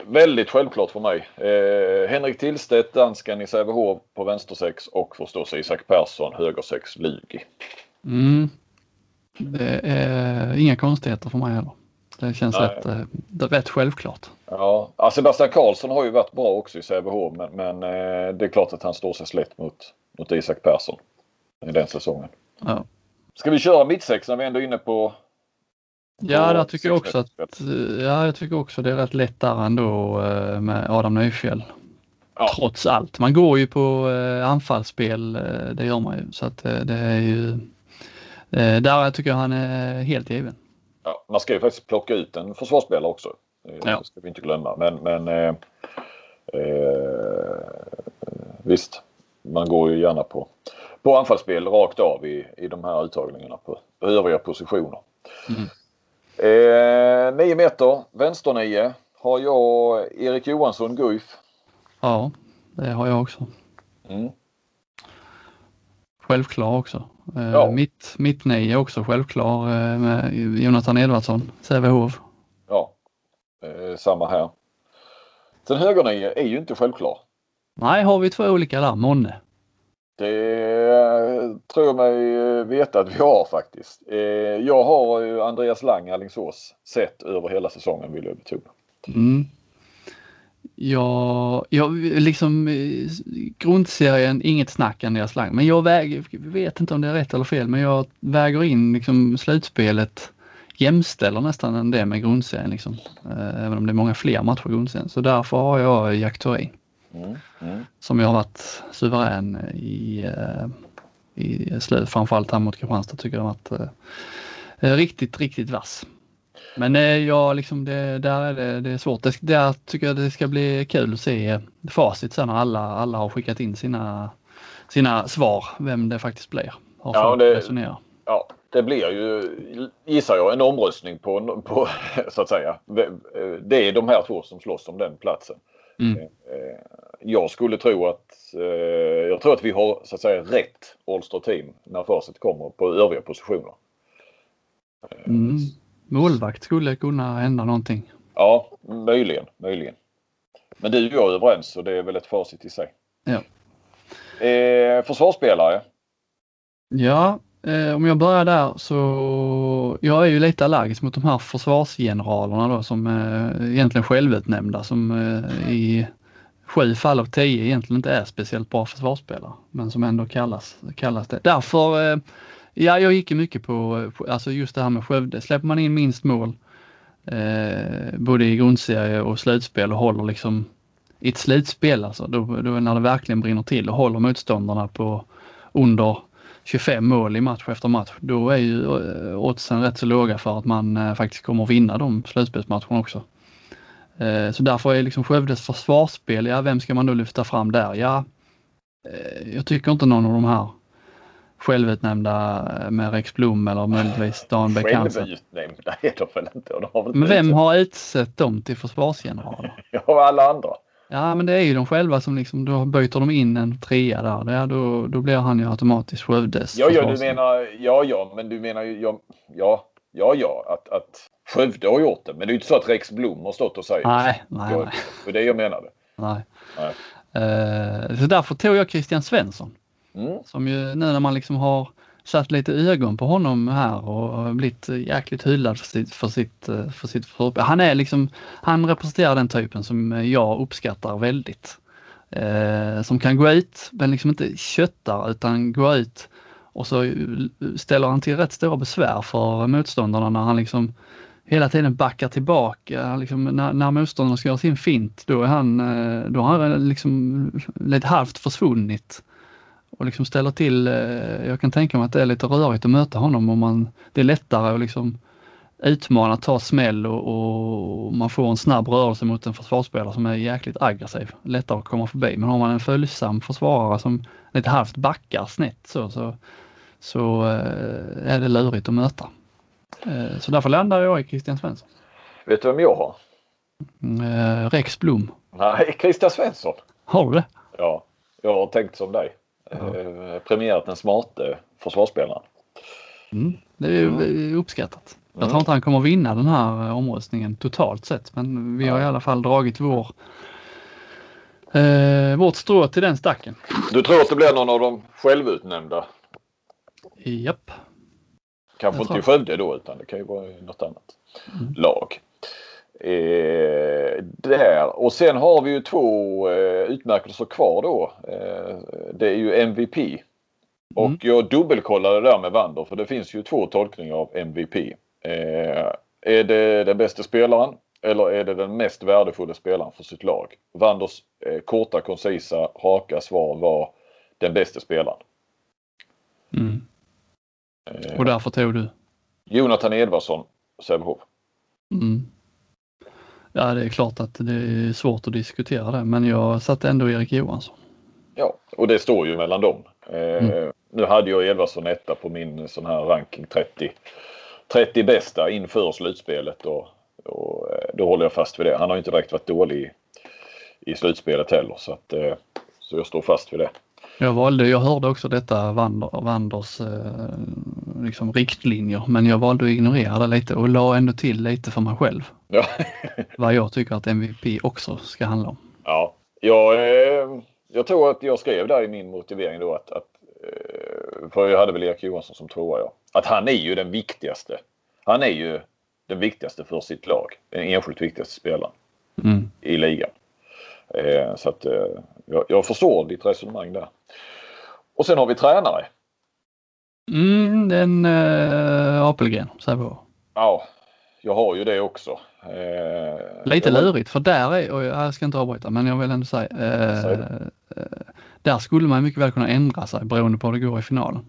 väldigt självklart för mig. Eh, Henrik Tillstedt, dansken i Sävehof på vänster 6 och förstås Isak Persson, höger 6, Lugi. Mm, det är inga konstigheter för mig heller. Det känns rätt, eh, rätt självklart. Ja, Sebastian Karlsson har ju varit bra också i Sävehof men, men eh, det är klart att han står sig slätt mot, mot Isak Persson i den säsongen. Ja. Ska vi köra mittsex när vi ändå är inne på Ja, jag tycker också att ja, jag tycker också det är rätt lätt där ändå eh, med Adam Nyfjäll. Ja. Trots allt. Man går ju på anfallsspel, det gör man ju. Så att det är ju Eh, där tycker jag han är helt given. Ja, man ska ju faktiskt plocka ut en försvarsspelare också. Eh, ja. Det ska vi inte glömma. Men, men eh, eh, visst, man går ju gärna på, på anfallsspel rakt av i, i de här uttagningarna på, på övriga positioner. Mm. Eh, nio meter, vänster nio har jag Erik Johansson, Guif. Ja, det har jag också. Mm. Självklar också. Eh, ja. Mitt, mitt är också självklar eh, med Jonathan Edvardsson, Sävehof. Ja, eh, samma här. Sen högernio är ju inte självklar. Nej, har vi två olika där, månne? Det tror jag mig eh, veta att vi har faktiskt. Eh, jag har ju Andreas Lang, Alingsås, sett över hela säsongen vill jag betona. Mm. Ja, jag liksom eh, grundserien, inget snack Andreas Lang, men jag väger, vet inte om det är rätt eller fel, men jag väger in liksom slutspelet jämställer nästan det med grundserien liksom. Även om det är många fler matcher i grundserien. Så därför har jag Jack Thorin. Mm, mm. Som jag har varit suverän i, eh, i slut, framförallt här mot Kristianstad tycker jag har varit riktigt, riktigt vass. Men eh, ja, liksom det, där är det, det är svårt. Det, där tycker jag det ska bli kul att se facit sen när alla, alla har skickat in sina, sina svar, vem det faktiskt blir. Har ja, det, resonera. ja, det blir ju, gissar jag, en omröstning på, på, [laughs] så att säga. Det är de här två som slåss om den platsen. Mm. Eh, jag skulle tro att, eh, jag tror att vi har så att säga rätt All-Star team när facit kommer på övriga positioner. Mm målvakt skulle kunna hända någonting. Ja, möjligen, möjligen. Men du och jag är överens och det är väl ett facit i sig. Ja. Eh, försvarsspelare? Ja, Eh, om jag börjar där så jag är ju lite allergisk mot de här försvarsgeneralerna då som är egentligen självutnämnda som eh, i sju fall av tio egentligen inte är speciellt bra försvarsspelare men som ändå kallas, kallas det. Därför, eh, ja jag gick ju mycket på, alltså just det här med Skövde. Släpper man in minst mål eh, både i grundserie och slutspel och håller liksom i ett slutspel alltså, då, då när det verkligen brinner till och håller motståndarna på under 25 mål i match efter match, då är ju eh, oddsen rätt så låga för att man eh, faktiskt kommer att vinna de slutspelsmatcherna också. Eh, så därför är liksom Skövdes försvarsspel, ja vem ska man då lyfta fram där? Ja, jag tycker inte någon av de här självutnämnda med Rex Blom eller möjligtvis Dan Beck Självutnämnda är de väl inte? De har väl Men vem har utsett dem till försvarsgeneraler? [laughs] ja, alla andra. Ja, men det är ju de själva som liksom, då byter de in en trea där. Ja, då, då blir han ju automatiskt Skövdes. Ja, ja, du menar, ja, ja, men du menar ju, ja, ja, ja, ja, att, att Skövde har gjort det. Men det är ju inte så att Rex Blom har stått och sagt. Nej, nej, nej. Det är det jag menade. Nej. nej. Uh, så därför tog jag Christian Svensson. Mm. Som ju nu när man liksom har satt lite ögon på honom här och blivit jäkligt hyllad för sitt, för sitt, eh, för sitt för, Han är liksom, han representerar den typen som jag uppskattar väldigt. Eh, som kan gå ut, men liksom inte köttar utan gå ut och så ställer han till rätt stora besvär för motståndarna när han liksom hela tiden backar tillbaka. Liksom, när, när motståndarna ska göra sin fint, då är han, eh, då har han liksom lite halvt försvunnit och liksom ställer till, eh, jag kan tänka mig att det är lite rörigt att möta honom om man, det är lättare att liksom utmana, ta smäll och, och, man får en snabb rörelse mot en försvarsspelare som är jäkligt aggressiv. Lättare att komma förbi. Men har man en följsam försvarare som lite halvt backar snett så, så, så eh, är det lurigt att möta. Eh, så därför landar jag i Christian Svensson. Vet du vem jag har? Mm, Rex Blom. Nej, Christian Svensson. Har du det? Ja, jag har tänkt som dig eh, premierat den smarte försvarsspelaren. Mm, det är ju uppskattat. Jag tror mm. inte han kommer vinna den här eh, omröstningen totalt sett men vi har i alla fall dragit vår eh, vårt strå till den stacken. Du tror att det blir någon av de självutnämnda? Japp. Kanske inte i Skövde då utan det kan ju vara något annat mm. lag. Eh, där. Och sen har vi ju två eh, utmärkelser kvar då. Eh, det är ju MVP. Och mm. jag dubbelkollade där med Wander för det finns ju två tolkningar av MVP. Eh, är det den bästa spelaren eller är det den mest värdefulla spelaren för sitt lag? Wanders eh, korta, koncisa, raka svar var den bästa spelaren. Mm. Och därför tog du? Jonathan Edvardsson, Sävehof. Mm. Ja, det är klart att det är svårt att diskutera det, men jag satte ändå Erik Johansson. Ja, och det står ju mellan dem. Eh, mm. Nu hade jag Edvardsson etta på min sån här ranking 30, 30 bästa inför slutspelet och, och eh, då håller jag fast vid det. Han har inte direkt varit dålig i, i slutspelet heller så att eh, så jag står fast vid det. Jag valde, jag hörde också detta Wander, Wanders eh, liksom riktlinjer men jag valde att ignorera det lite och la ändå till lite för mig själv. Ja. vad jag tycker att MVP också ska handla om. Ja, jag, eh, jag tror att jag skrev där i min motivering då att, att eh, för jag hade väl Erik Johansson som tvåa ja. Att han är ju den viktigaste. Han är ju den viktigaste för sitt lag. Den enskilt viktigaste spelaren mm. i ligan. Eh, så att jag, jag förstår ditt resonemang där. Och sen har vi tränare. Mm, den äh, Apelgren, Sävehof. Ja, jag har ju det också. Eh, Lite var... lurigt för där är, och jag ska inte avbryta men jag vill ändå säga, eh, eh, där skulle man mycket väl kunna ändra sig beroende på hur det går i finalen.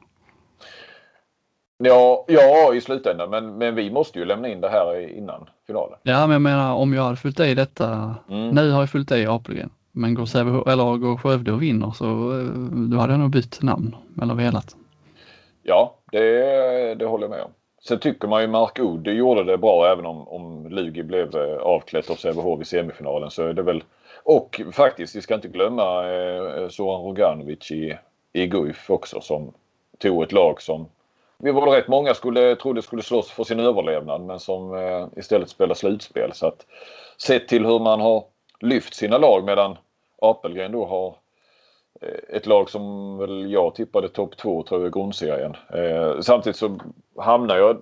Ja, ja i slutändan men, men vi måste ju lämna in det här innan finalen. Ja men jag menar om jag hade fyllt i detta, mm. nu har jag fyllt i Apelgren. Men går, Sävehof, eller går Skövde och vinner så eh, då hade jag nog bytt namn eller velat. Ja, det, det håller jag med om. Sen tycker man ju Mark Udde gjorde det bra även om, om Lugi blev eh, avklätt av Sävehof i semifinalen så är det väl och faktiskt, vi ska inte glömma eh, Zoran Roganovic i, i Guif också som tog ett lag som vi var rätt många skulle, trodde skulle slåss för sin överlevnad men som eh, istället spelar slutspel. Så att sett till hur man har lyft sina lag medan Apelgren då har Eh, ett lag som väl jag tippade topp två tror jag i grundserien. Eh, samtidigt så hamnar jag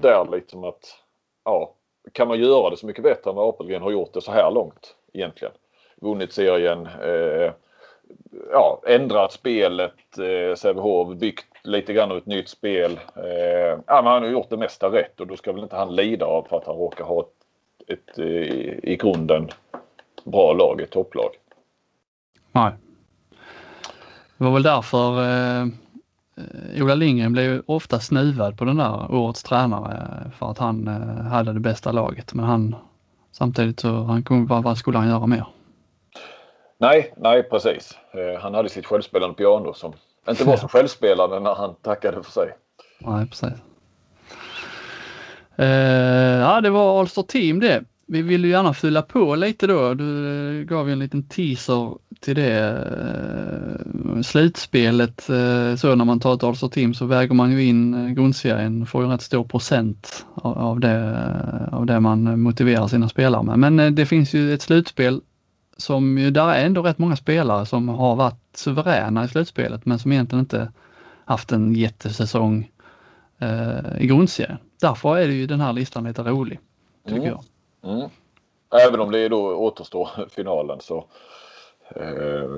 där lite att ja, kan man göra det så mycket bättre än vad Apelgren har gjort det så här långt egentligen? Vunnit serien, eh, ja, ändrat spelet, eh, Sävehof byggt lite grann av ett nytt spel. Eh, ja, men han har gjort det mesta rätt och då ska väl inte han lida av för att han råkar ha ett, ett eh, i, i grunden bra lag, ett topplag. Nej. Det var väl därför eh, Ola Lindgren blev ofta snuvad på den där årets tränare för att han eh, hade det bästa laget. Men han samtidigt så han kom, vad, vad skulle han göra mer? Nej, nej precis. Eh, han hade sitt självspelande piano som inte var så [laughs] självspelande när han tackade för sig. Nej, precis. Eh, ja, det var Alster Team det. Vi vill ju gärna fylla på lite då. Du gav ju en liten teaser till det. Eh, slutspelet, eh, så när man tar ett Alster Team så väger man ju in eh, grundserien, får ju en rätt stor procent av det, av det man motiverar sina spelare med. Men det finns ju ett slutspel som ju, där är ändå rätt många spelare som har varit suveräna i slutspelet men som egentligen inte haft en jättesäsong eh, i grundserien. Därför är det ju den här listan lite rolig, tycker mm. jag. Mm. Även om det då återstår [laughs] finalen så. Eh,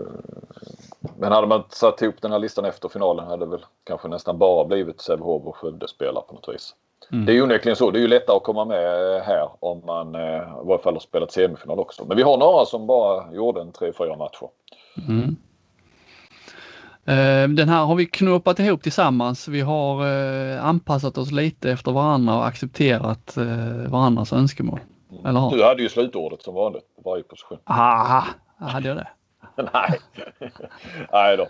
men hade man satt ihop den här listan efter finalen hade det väl kanske nästan bara blivit Sävehof och Skövde spelare på något vis. Mm. Det är ju onekligen så. Det är ju lättare att komma med här om man eh, i varje fall har spelat semifinal också. Men vi har några som bara gjorde en 3-4 matcher. Mm. Eh, den här har vi knoppat ihop tillsammans. Vi har eh, anpassat oss lite efter varandra och accepterat varandras önskemål. Eller Du hade ju slutordet som vanligt på varje position. Aha, hade jag det? [laughs] Nej. Nej då.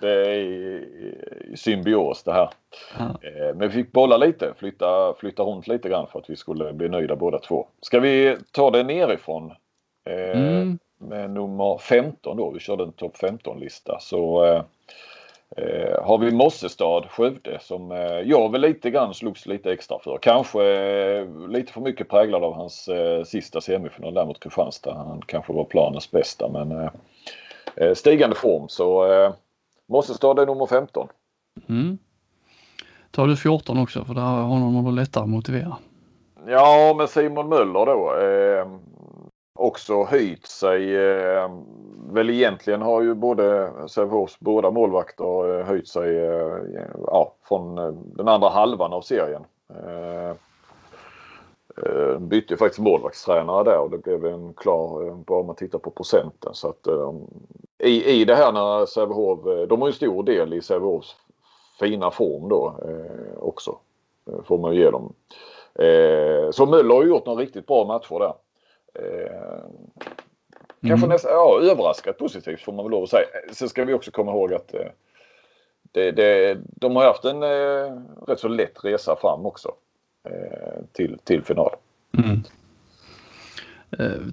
Det är symbios det här. Ja. Eh, men vi fick bolla lite, flytta, flytta runt lite grann för att vi skulle bli nöjda båda två. Ska vi ta det nerifrån? Eh, mm. Med nummer 15 då. Vi körde en topp 15-lista. Så eh, Eh, har vi Mossestad, Skövde, som eh, jag väl lite grann slogs lite extra för. Kanske eh, lite för mycket präglad av hans eh, sista semifinal där mot Kristianstad. Han kanske var planens bästa men eh, eh, stigande form så eh, Mossestad är nummer 15. Mm. Tar du 14 också för där har honom lättare att motivera. Ja, men Simon Möller då. Också höjt sig. Eh, väl egentligen har ju både Sävehofs båda målvakter eh, höjt sig eh, ja, från eh, den andra halvan av serien. Eh, bytte faktiskt målvaktstränare där och det blev en klar, bara om man tittar på procenten. Så att, i, I det här när Sävehof, de har ju stor del i Sävehofs fina form då också. Får man ju ge dem. Så Möller har gjort några riktigt bra matcher där. Eh, kanske mm. nästan ja, överraskat positivt får man väl lov att säga. Sen ska vi också komma ihåg att eh, det, det, de har haft en eh, rätt så lätt resa fram också eh, till, till final. Mm.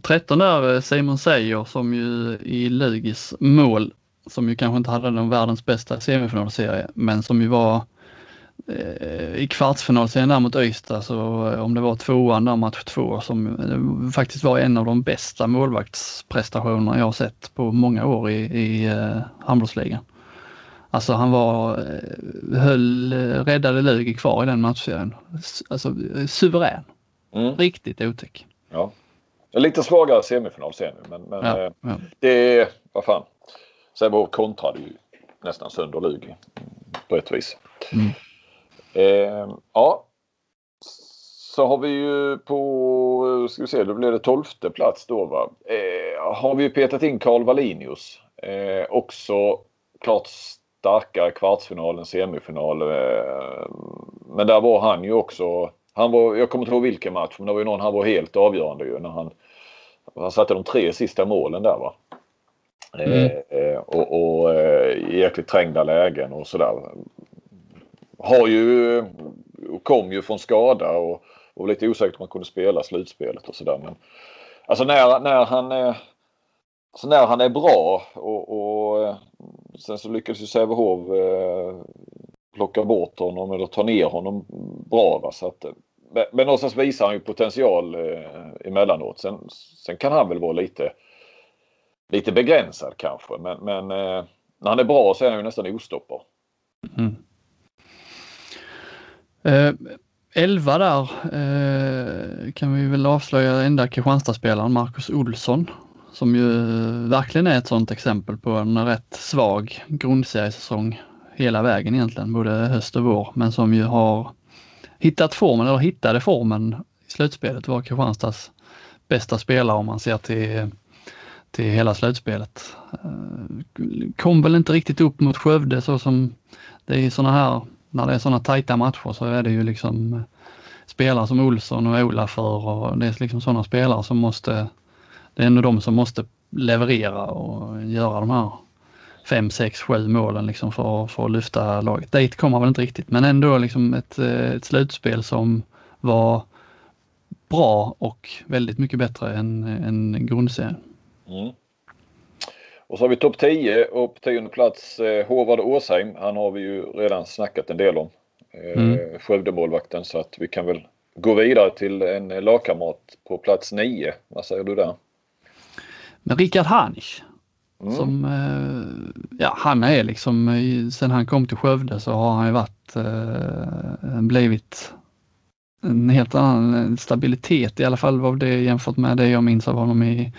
13 eh, där eh, Simon Seijer som ju i Lugis mål som ju kanske inte hade den världens bästa semifinalserie men som ju var i kvartsfinalserien där mot Öysta så eh, om det var tvåan där match två som eh, faktiskt var en av de bästa målvaktsprestationerna jag sett på många år i, i handbollsligan. Alltså han var, höll, räddade Lugi kvar i den matchserien. Alltså suverän. Mm. Riktigt otäck. Ja. Lite svagare semifinal sen men, men ja, ja. det är, vad fan. Sävehof kontrade ju nästan sönder Lugi på ett vis. Mm. Eh, ja. Så har vi ju på, ska vi se, då blev det tolfte plats då va. Eh, har vi petat in Karl Wallinius. Eh, också klart starkare kvartsfinal än semifinal. Eh, men där var han ju också, han var, jag kommer inte ihåg vilken match, men det var ju någon han var helt avgörande ju när han, han satte de tre sista målen där va. Mm. Eh, och, och eh, jäkligt trängda lägen och sådär har ju, kom ju från skada och, och var lite osäkert om han kunde spela slutspelet och sådär. Men alltså när, när han är så när han är bra och, och eh, sen så lyckades ju Sävehof eh, plocka bort honom eller ta ner honom bra. Va? Så att, eh, men någonstans visar han ju potential eh, emellanåt. Sen, sen kan han väl vara lite, lite begränsad kanske men, men eh, när han är bra så är han ju nästan ostoppbar. Mm. Eh, elva där eh, kan vi väl avslöja enda Kristianstadsspelaren Marcus Olsson som ju eh, verkligen är ett sådant exempel på en rätt svag grundseriesäsong hela vägen egentligen, både höst och vår, men som ju har hittat formen, eller hittade formen i slutspelet, var Kristianstads bästa spelare om man ser till, till hela slutspelet. Eh, kom väl inte riktigt upp mot Skövde så som det är sådana här, när det är sådana tajta matcher så är det ju liksom eh, spelare som Olsson och Olafur och det är liksom sådana spelare som måste, det är ändå de som måste leverera och göra de här fem, sex, sju målen liksom för, för att lyfta laget. Dit kommer väl inte riktigt, men ändå liksom ett, eh, ett slutspel som var bra och väldigt mycket bättre än, än grundserien. Mm. Och så har vi topp 10 och på tionde plats eh, Håvard Åsheim. Han har vi ju redan snackat en del om. Eh, mm. Skövdemålvakten så att vi kan väl gå vidare till en lagkamrat på plats 9. Vad säger du där? Men Rickard Hanich. Mm. Som, eh, ja, han är liksom, sen han kom till Skövde så har han ju varit, eh, blivit en helt annan stabilitet i alla fall var det jämfört med det jag minns av honom i,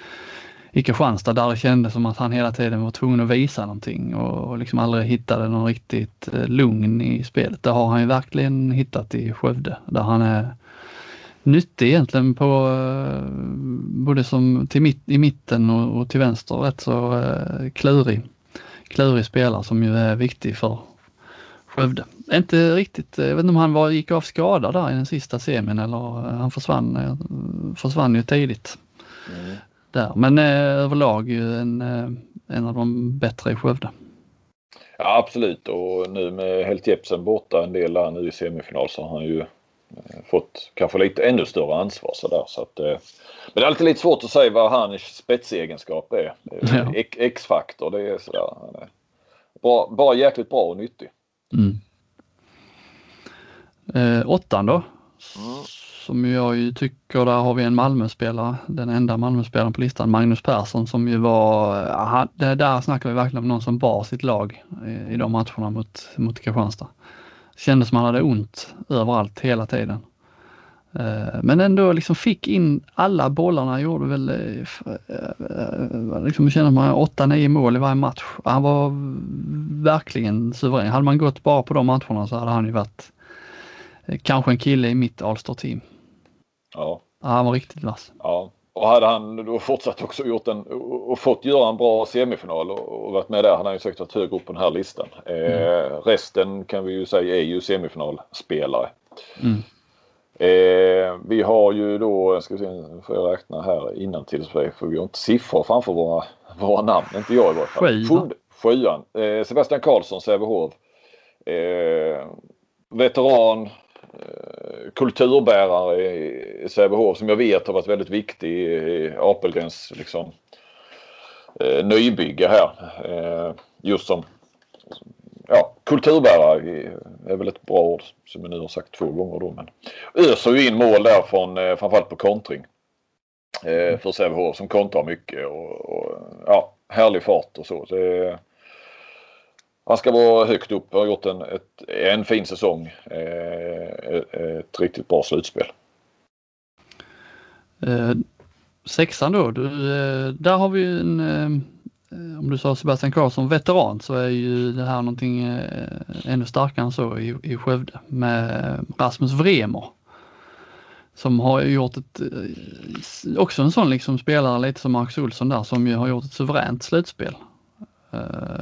i Kristianstad där det kändes som att han hela tiden var tvungen att visa någonting och, liksom aldrig hittade någon riktigt eh, lugn i spelet. Det har han ju verkligen hittat i Skövde där han är nyttig egentligen på eh, både som till mitt, i mitten och, och till vänster rätt så eh, klurig, klurig spelare som ju är viktig för Skövde. Inte riktigt, eh, jag vet inte om han var, gick av skadad där i den sista semin eller han försvann, försvann ju tidigt. Mm. Där. Men eh, överlag ju en, eh, en av de bättre i Skövde. Ja absolut och nu med Helt Jepsen borta en del där nu i semifinal så har han ju fått kanske lite ännu större ansvar sådär. Så att, men det är alltid lite svårt att säga vad hans spetsegenskap är. Ja. X-faktor det är sådär. Bra, bara jäkligt bra och nyttig. Mm. Eh, åttan då? Mm. Som jag ju tycker, där har vi en Malmöspelare, den enda Malmöspelaren på listan, Magnus Persson som ju var, eh, aha, det där snackar vi verkligen om någon som bar sitt lag i, i de matcherna mot, mot Kristianstad. Kändes som han hade ont överallt hela tiden. Eh, men ändå liksom fick in alla bollarna, gjorde väl liksom kände man 8-9 mål i varje match. Han var verkligen suverän. Hade man gått bara på de matcherna så hade han ju varit kanske en kille i mitt All-Star team. Ja. ja. Han var riktigt vass. Ja. Och hade han då fortsatt också gjort en och fått göra en bra semifinal och varit med där hade han ju säkert varit högre upp på den här listan. Mm. Eh, resten kan vi ju säga är ju semifinalspelare. Mm. Eh, vi har ju då, ska vi se, nu får jag räkna här innan till för vi har inte siffror framför våra, våra namn, inte jag i varje fall. Sjuan. Sjuan. Eh, Sebastian Karlsson, Sävehof. Eh, veteran, eh, Eh, kulturbärare i Sävehof som jag vet har varit väldigt viktig i Apelgrens liksom, eh, nybygge här. Eh, just som ja, kulturbärare är väl ett bra ord som jag nu har sagt två gånger då. Men öser ju in mål där från framförallt på kontring. För Sävehof som kontrar mycket och, och, ja, härlig fart och så. Det, han ska vara högt upp och har gjort en, ett, en fin säsong. Eh, eh, ett riktigt bra slutspel. Eh, sexan då, du, eh, där har vi en om du sa Sebastian Karlsson veteran så är ju det här någonting ännu starkare än så i, i Skövde med Rasmus Vremer. Som har gjort ett, också en sån liksom spelare lite som Marcus Olsson där som ju har gjort ett suveränt slutspel.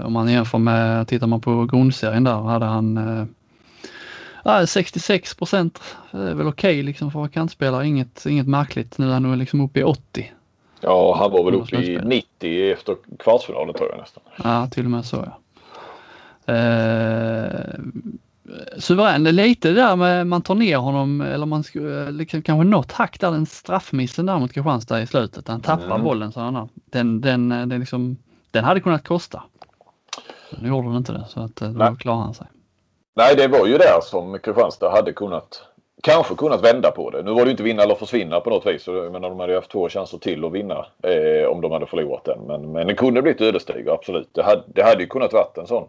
Om man jämför med, tittar man på grundserien där hade han äh, 66 procent. Det är väl okej okay, liksom för kantspelare, inget, inget märkligt. Nu är han nog liksom uppe i 80 Ja, han var väl uppe i 90 efter kvartsfinalen tror jag nästan. Ja, till och med så ja. Eh, suverän, lite där med man tar ner honom eller man liksom, kanske något hack där den straffmissen där mot Kristianstad i slutet. Han tappar mm. bollen så han den, den, den, liksom, den hade kunnat kosta. Nu gjorde den inte det så att eh, då klarade han sig. Nej, det var ju där som Kristianstad hade kunnat kanske kunnat vända på det. Nu var det inte vinna eller försvinna på något vis. Jag menar, de hade haft två chanser till att vinna eh, om de hade förlorat den. Men, men det kunde blivit ödesdiger, absolut. Det hade, det hade ju kunnat varit en sån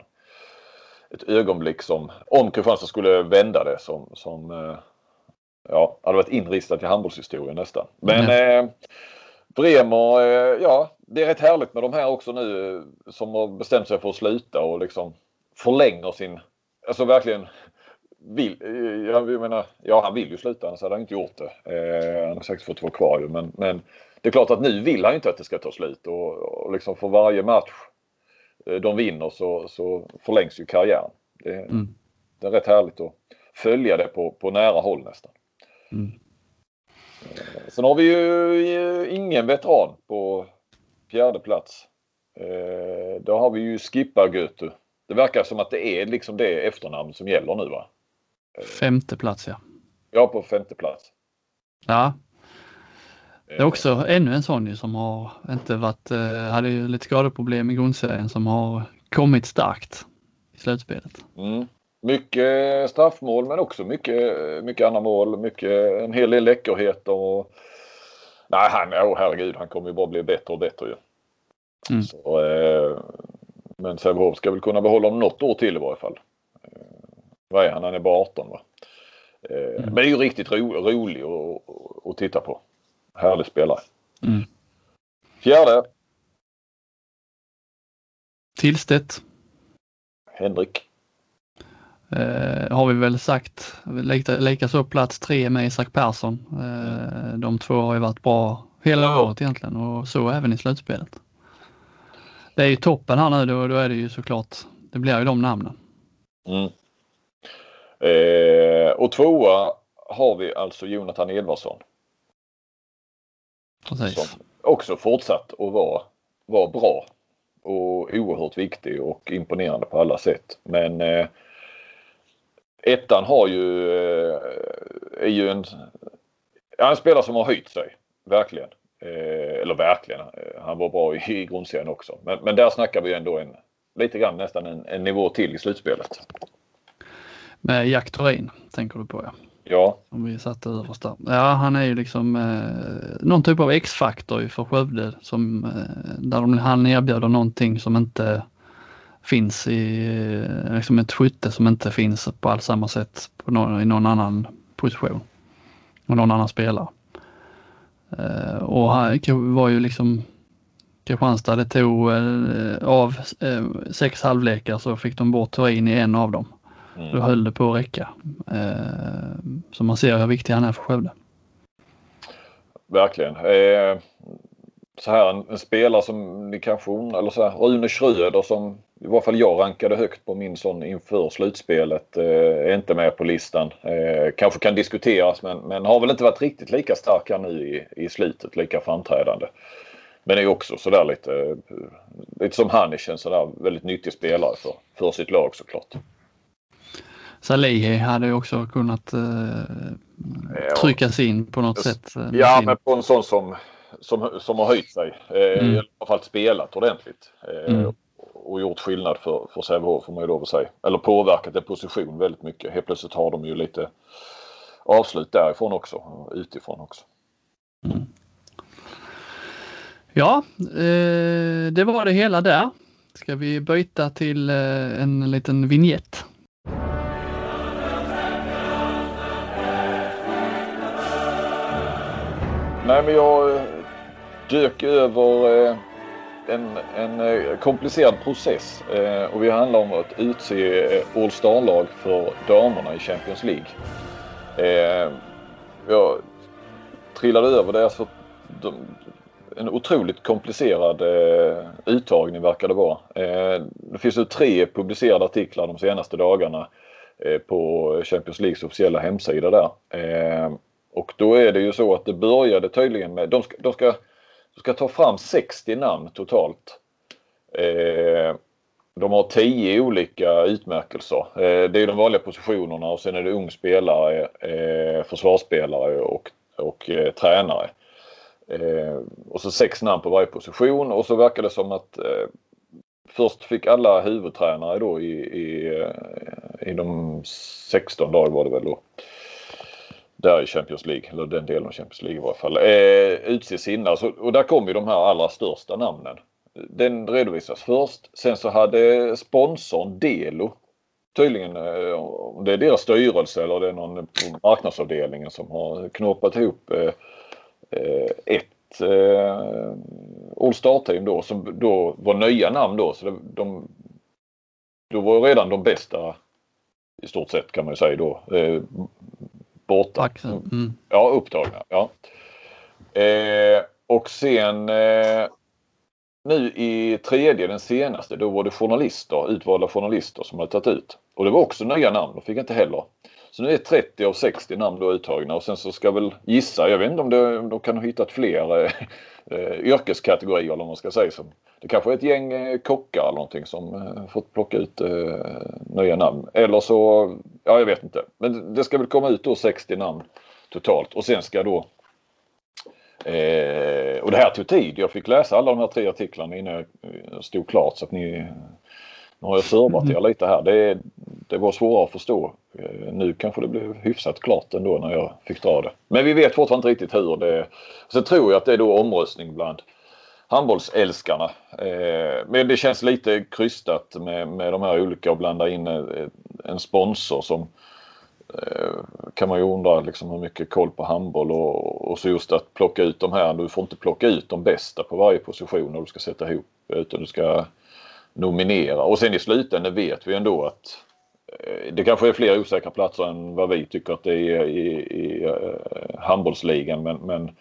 ett ögonblick som om Kristianstad skulle vända det som, som eh, ja, hade varit inristat i handbollshistorien nästan. Men mm. eh, Bremer, eh, ja det är rätt härligt med de här också nu eh, som har bestämt sig för att sluta och liksom förlänger sin, alltså verkligen vill, eh, jag menar, ja han vill ju sluta annars hade han inte gjort det. Eh, han har säkert fått vara kvar ju men, men det är klart att nu vill han inte att det ska ta slut och, och liksom för varje match de vinner så, så förlängs ju karriären. Det, mm. det, är rätt härligt att följa det på, på nära håll nästan. Mm. Sen har vi ju ingen veteran på fjärde plats. Då har vi ju Skippa-Götu. Det verkar som att det är liksom det efternamn som gäller nu va? Femte plats ja. Ja, på femte plats. Ja. Det är också ännu en sån som har inte varit, eh, hade ju lite skadeproblem i grundserien som har kommit starkt i slutspelet. Mm. Mycket straffmål men också mycket, mycket andra mål, mycket, en hel del läckerheter. Och... Nej, han, oh, herregud, han kommer ju bara bli bättre och bättre ju. Mm. Så, eh, men Sävehof ska väl kunna behålla om något år till i varje fall vad är han? Han är bara 18 va? Eh, mm. Men det är ju riktigt ro, rolig att, titta på. Härlig spelare. Mm. Fjärde. Tillstedt. Henrik. Eh, har vi väl sagt. Likaså plats tre med Isak Persson. Eh, de två har ju varit bra hela året egentligen och så även i slutspelet. Det är ju toppen här nu då, då är det ju såklart, det blir ju de namnen. Mm. Eh, och tvåa har vi alltså Jonathan Edvardsson. Precis. Som också fortsatt att vara, vara bra och oerhört viktig och imponerande på alla sätt. Men eh, ettan har ju, eh, är ju en, en spelare som har höjt sig. Verkligen. Eh, eller verkligen, han var bra i, i grundserien också. Men, men där snackar vi ändå en, lite grann nästan en, en nivå till i slutspelet. Med Jack Thorin tänker du på ja. Ja. Som vi satte överst där. Ja, han är ju liksom eh, någon typ av X-faktor för Skövde som eh, där de, han erbjuder någonting som inte finns i eh, liksom ett skytte som inte finns på alls samma sätt på någon, i någon annan position. Och någon annan spelare. Eh, och han var ju liksom Kristianstad, det tog eh, av sex halvlekar så fick de bort Thorin i en av dem. Mm. Då höll det på att räcka. Så man ser hur viktig han är för Skövde. Verkligen. Eh, så här en, en, spelare som ni kanske, eller så här, Rune Schröder som i varje fall jag rankade högt på min sån inför slutspelet. Eh, är inte med på listan. Eh, kanske kan diskuteras men, men har väl inte varit riktigt lika stark här nu i, i slutet, lika framträdande. Men är också sådär lite, lite som Hanischen, sådär väldigt nyttig spelare för, för sitt lag såklart. Salihi hade ju också kunnat eh, tryckas in på något sätt. Eh, ja, men på en sån som, som, som har höjt sig. Eh, mm. I alla fall spelat ordentligt. Eh, mm. Och gjort skillnad för, för Sävehof får man ju lov att säga. Eller påverkat en position väldigt mycket. Helt plötsligt har de ju lite avslut därifrån också. Utifrån också. Mm. Ja, eh, det var det hela där. Ska vi byta till eh, en liten vignett? Nej, men jag dök över eh, en, en eh, komplicerad process eh, och vi handlar om att utse All Star-lag för damerna i Champions League. Jag trillade över det. Alltså, en otroligt komplicerad uttagning verkar det vara. Det finns nu tre publicerade artiklar de senaste dagarna på Champions Leagues officiella hemsida där. Och då är det ju så att det började tydligen med, de ska, de ska, de ska ta fram 60 namn totalt. Eh, de har 10 olika utmärkelser. Eh, det är de vanliga positionerna och sen är det ung spelare, eh, försvarsspelare och, och eh, tränare. Eh, och så sex namn på varje position och så verkar det som att eh, först fick alla huvudtränare då i, i, i de 16 dagar var det väl då där i Champions League, eller den delen av Champions League i varje fall, eh, utses innan. Så, alltså, och där kom ju de här allra största namnen. Den redovisas först. Sen så hade sponsorn Delo tydligen, eh, om det är deras styrelse eller det är någon på marknadsavdelningen som har knåpat ihop eh, eh, ett eh, All Star-team då som då var nya namn då. Så de, då var redan de bästa i stort sett kan man ju säga då eh, borta. Mm. Ja, upptagna. Ja. Eh, och sen eh, nu i tredje, den senaste, då var det journalister, utvalda journalister som hade tagit ut. Och det var också nya namn, de fick inte heller. Så nu är 30 av 60 namn då uttagna och sen så ska väl gissa, jag vet inte om, det, om de kan ha hittat fler eh, eh, yrkeskategorier eller vad man ska säga. Som, det kanske är ett gäng eh, kockar eller någonting som eh, fått plocka ut eh, nya namn. Eller så, ja jag vet inte. Men det ska väl komma ut då 60 namn totalt och sen ska då Eh, och det här tog tid. Jag fick läsa alla de här tre artiklarna innan jag eh, stod klart så att ni nu har jag servat mm. er lite här. Det, det var svårare att förstå. Eh, nu kanske det blev hyfsat klart ändå när jag fick dra det. Men vi vet fortfarande inte riktigt hur det... Sen tror jag att det är då omröstning bland handbollsälskarna. Eh, men det känns lite krystat med, med de här olika och blanda in en sponsor som Eh, kan man ju undra liksom hur mycket koll på handboll och, och så just att plocka ut de här. Du får inte plocka ut de bästa på varje position när du ska sätta ihop utan du ska nominera och sen i slutändan vet vi ändå att eh, det kanske är fler osäkra platser än vad vi tycker att det är i, i uh, handbollsligan men, men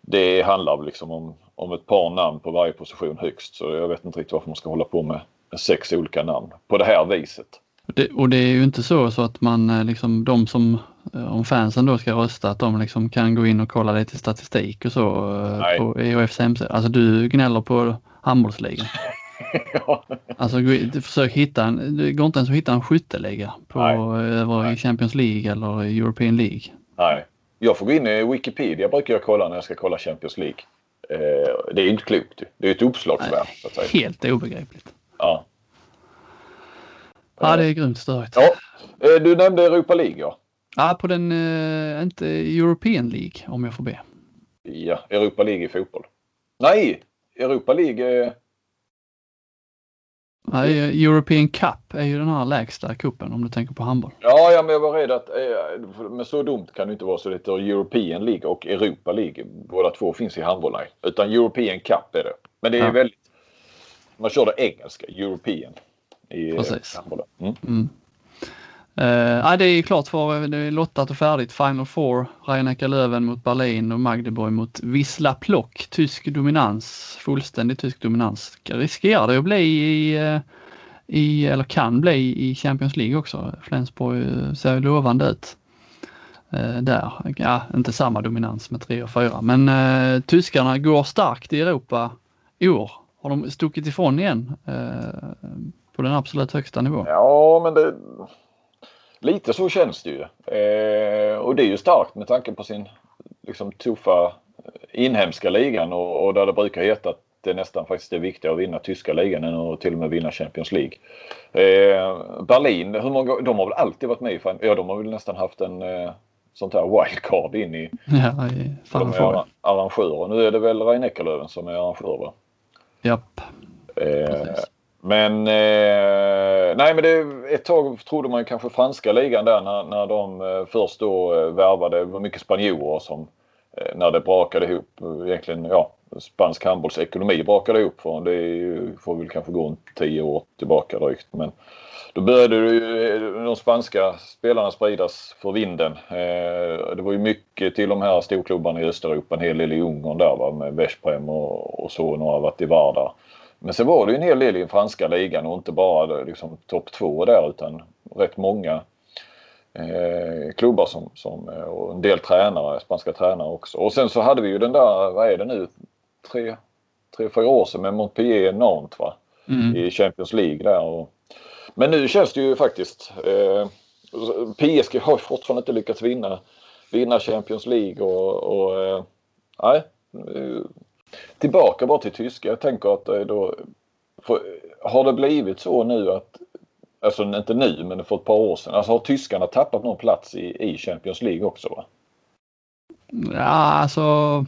det handlar liksom om, om ett par namn på varje position högst så jag vet inte riktigt varför man ska hålla på med sex olika namn på det här viset. Det, och det är ju inte så, så att man eh, liksom de som, eh, om fansen då ska rösta, att de liksom kan gå in och kolla lite statistik och så eh, Nej. på EHFs hemsida. Alltså du gnäller på handbollsligan. [laughs] [laughs] ja. Alltså försök hitta en, det går inte ens att hitta en skytteliga på över i Champions League eller European League. Nej, jag får gå in i Wikipedia brukar jag kolla när jag ska kolla Champions League. det är inte klokt. Det är ett uppslagsverk. Helt obegripligt. Ja. Ja, det är grymt störigt. Ja. Eh, du nämnde Europa League ja. Ja, på den, eh, inte European League om jag får be. Ja, Europa League i fotboll. Nej, Europa League European Cup är ju den här lägsta kuppen om du tänker på handboll. Ja, ja men jag var rädd att, eh, men så dumt kan det inte vara så det heter European League och Europa League. Båda två finns i handboll, nej. Utan European Cup är det. Men det är ja. väldigt, man kör det engelska, European i Precis. Mm. Mm. Uh, det är klart för det är lottat och färdigt. Final Four, rhein löven mot Berlin och Magdeburg mot Wisla Plock. Tysk dominans, fullständig tysk dominans. Riskerar det att bli i, eh, i, eller kan bli i Champions League också. Flensburg eh, ser lovande ut. Uh, där, ja inte samma dominans med 3 och 4 men uh, tyskarna går starkt i Europa i år. Har de stuckit ifrån igen på den absolut högsta nivån. Ja, men det, lite så känns det ju. Eh, och det är ju starkt med tanke på sin liksom, tuffa inhemska ligan och, och där det brukar heta att det nästan faktiskt är viktigare att vinna tyska ligan än att till och med vinna Champions League. Eh, Berlin, hur många, de har väl alltid varit med i Ja, de har väl nästan haft en eh, sånt här wildcard in i... Ja, i de är arrangörer. Nu är det väl Rhein som är arrangör va? Japp. Eh, men eh, nej men det, ett tag trodde man kanske franska ligan där när, när de eh, först då eh, värvade. Det var mycket spanjorer som eh, när det brakade ihop. Eh, egentligen ja, spansk handbollsekonomi brakade ihop. För det ju, får väl kanske gå en tio år tillbaka drygt. Men då började ju eh, de spanska spelarna spridas för vinden. Eh, det var ju mycket till de här storklubbarna i Östeuropa. En hel del i Ungern där va, med Veszprem och, och så. Några varit i Vardar. Men sen var det ju en hel del i den franska ligan och inte bara liksom topp två där utan rätt många eh, klubbar som, som, eh, och en del tränare, spanska tränare också. Och sen så hade vi ju den där, vad är det nu, tre, tre fyra år sedan med Montpellier Nantes va? Mm. I Champions League där. Och, men nu känns det ju faktiskt eh, PSG har fortfarande inte lyckats vinna, vinna Champions League och, och eh, nej, Tillbaka bara till tyska. Jag tänker att då, för, har det blivit så nu att, alltså inte nu men för ett par år sedan, alltså har tyskarna tappat någon plats i, i Champions League också? Va? Ja, alltså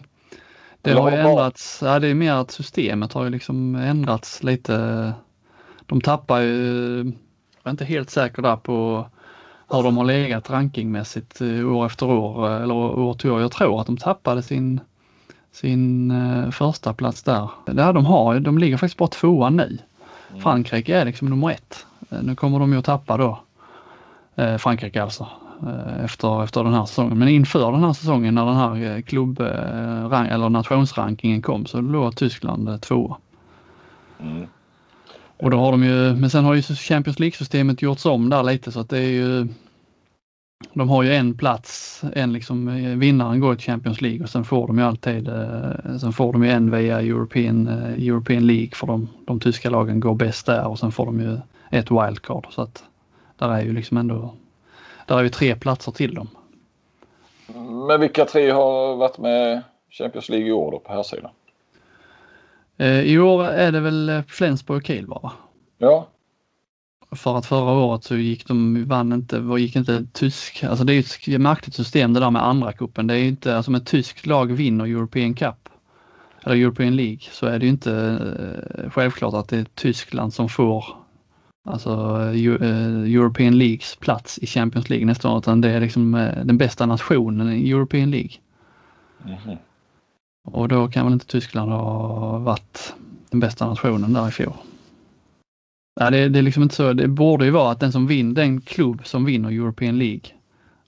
det har ju ändrats. Ja, det är mer att systemet har ju liksom ändrats lite. De tappar ju, jag är inte helt säker där på hur de har legat rankingmässigt eh, år efter år eller år till år. Jag tror att de tappade sin, sin uh, första plats där. Ja, de har de ligger faktiskt bara tvåa nu. Mm. Frankrike är liksom nummer ett. Nu kommer de ju att tappa då. Eh, Frankrike alltså. Eh, efter, efter den här säsongen. Men inför den här säsongen när den här eh, klubb eh, eller nationsrankingen kom så låg Tyskland tvåa. Mm. Och då har de ju, men sen har ju Champions League-systemet gjorts om där lite så att det är ju de har ju en plats, en liksom vinnaren går till Champions League och sen får de ju alltid, sen får de ju en via European, European League för de, de tyska lagen går bäst där och sen får de ju ett wildcard så att där är ju liksom ändå där är ju tre platser till dem. Men vilka tre har varit med Champions League i år då på här sidan? Eh, I år är det väl eh, Flensburg och Kiel bara? Ja. För att förra året så gick de, vann inte, gick inte tysk, alltså det är ju ett märkligt system det där med andra kuppen. Det är ju inte, alltså om ett tyskt lag vinner European Cup eller European League så är det ju inte eh, självklart att det är Tyskland som får alltså eh, European Leagues plats i Champions League nästa år utan det är liksom eh, den bästa nationen i European League. Mm. Och då kan väl inte Tyskland ha varit den bästa nationen där i fjol. Ja, det, det är liksom inte så. Det borde ju vara att den som vinner, den klubb som vinner European League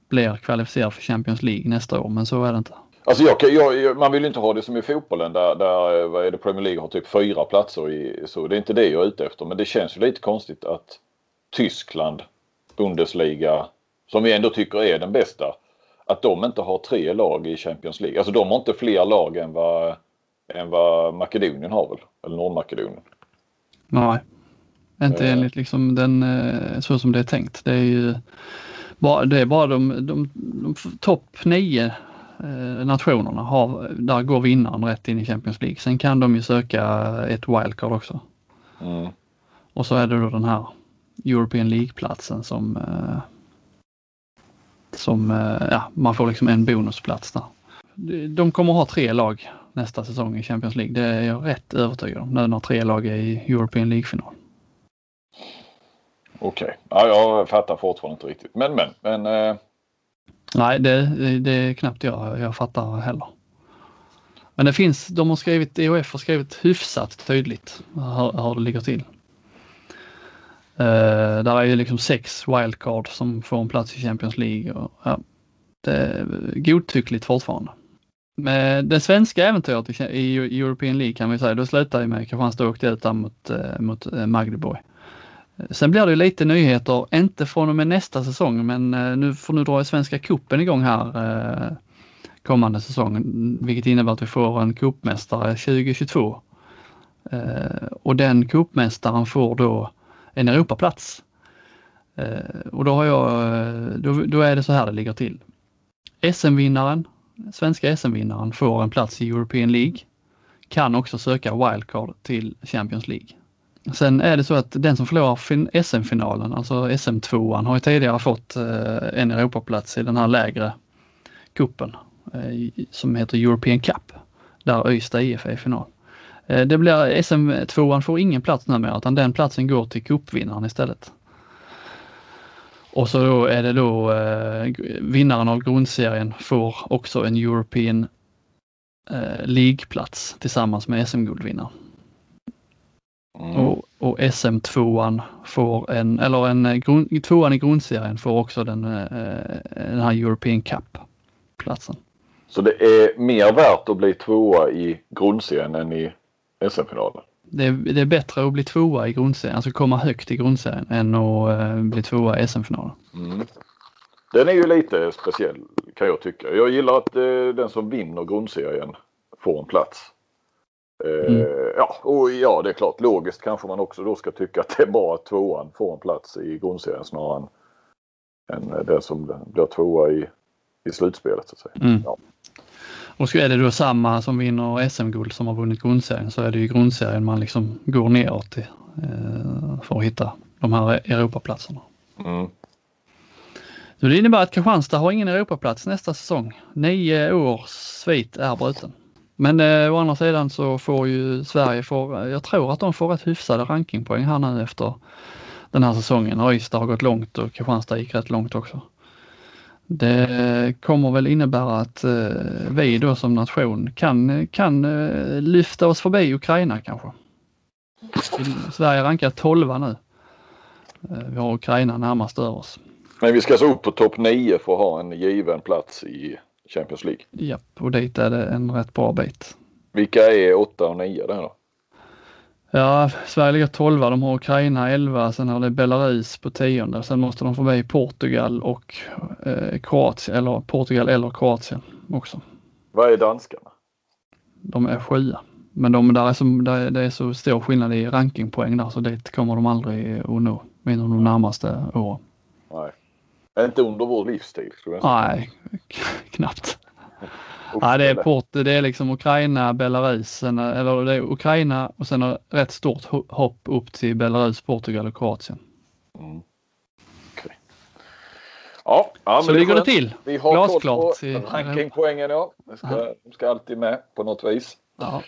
blir kvalificerad för Champions League nästa år, men så är det inte. Alltså jag, jag, man vill inte ha det som i fotbollen där, där vad är det, Premier League har typ fyra platser. I, så det är inte det jag är ute efter. Men det känns ju lite konstigt att Tyskland, Bundesliga, som vi ändå tycker är den bästa, att de inte har tre lag i Champions League. Alltså de har inte fler lag än vad, än vad Makedonien har väl? Eller Nordmakedonien. Nej, inte eh. enligt liksom den eh, så som det är tänkt. Det är ju bara, det är bara de, de, de topp nio Eh, nationerna har, där går vinnaren rätt in i Champions League. Sen kan de ju söka ett wildcard också. Mm. Och så är det då den här European League-platsen som, eh, som ja, man får liksom en bonusplats där. De kommer ha tre lag nästa säsong i Champions League. Det är jag rätt övertygad om nu när tre lag är i European League-final. Okej, okay. ja, jag fattar fortfarande inte riktigt. Men men, men eh, Nej, det, det är knappt jag, jag fattar heller. Men det finns, de har skrivit, EOF har skrivit hyfsat tydligt hur, hur det ligger till. Uh, där är ju liksom sex wildcard som får en plats i Champions League. Och, ja, det är godtyckligt fortfarande. Med det svenska äventyret i European League kan vi säga, då slutar ju med Kristianstad åkte ut där mot, eh, mot eh, Magdeburg. Sen blir det lite nyheter, inte från och med nästa säsong, men eh, nu får nu dra Svenska kuppen igång här eh, kommande säsong, vilket innebär att vi får en kuppmästare 2022. Eh, och den kuppmästaren får då en Europaplats. Och då har jag, då, då är det så här det ligger till. SM-vinnaren, svenska SM-vinnaren får en plats i European League. Kan också söka wildcard till Champions League. Sen är det så att den som förlorar SM-finalen, alltså SM-tvåan, har ju tidigare fått eh, en Europaplats i den här lägre kuppen eh, som heter European Cup, där Ystad IF är i final. Eh, det blir SM-tvåan får ingen plats numera utan den platsen går till cupvinnaren istället. Och så då är det då eh, vinnaren av grundserien får också en European eh, League-plats tillsammans med SM-guldvinnaren. Mm. Och, och SM-tvåan får en, eller en eh, grund, tvåan i grundserien får också den, eh, den här European Cup-platsen. Så det är mer värt att bli tvåa i grundserien än i SM-finalen? Det är, det är bättre att bli tvåa i grundserien, alltså komma högt i grundserien än att bli tvåa i SM-finalen. Mm. Den är ju lite speciell kan jag tycka. Jag gillar att den som vinner grundserien får en plats. Mm. Ja, och ja, det är klart logiskt kanske man också då ska tycka att det är bra att tvåan får en plats i grundserien snarare än, än den som blir tvåa i, i slutspelet. Så att säga. Mm. Ja. Och så är det då samma som vinner SM-guld som har vunnit grundserien så är det ju grundserien man liksom går neråt till, eh, för att hitta de här Europaplatserna. Mm. Så det innebär att Kristianstad har ingen Europaplats nästa säsong. Nio års svit är bruten. Men eh, å andra sidan så får ju Sverige, får, eh, jag tror att de får rätt hyfsade rankingpoäng här nu efter den här säsongen. Öysta har gått långt och Kristianstad gick rätt långt också. Det kommer väl innebära att eh, vi då som nation kan, kan eh, lyfta oss förbi Ukraina kanske. Sverige rankar 12 nu. Eh, vi har Ukraina närmast över oss. Men vi ska alltså upp på topp 9 för att ha en given plats i Champions League. Japp, och dit är det en rätt bra bit. Vilka är 8 och 9 där då? Ja, Sverige ligger 12, de har Ukraina 11, sen har det Belarus på tionde. Sen måste de få med Portugal och eh, Kroatien, eller Portugal eller Kroatien också. Vad är danskarna? De är sjua. Men de, där är så, där, det är så stor skillnad i rankingpoäng där så dit kommer de aldrig att nå inom de närmaste åren. Nej. Inte under vår livstid? Skulle jag. Nej, [laughs] knappt. Nej, det är, port, det är liksom Ukraina, Belarus, eller det är Ukraina och sen rätt stort hopp upp till Belarus, Portugal och Kroatien. Mm. Okay. Ja, ja, så ligger det till. Vi har Glasklart. på rankingpoängen ja. De ska, de ska alltid med på något vis. Ja.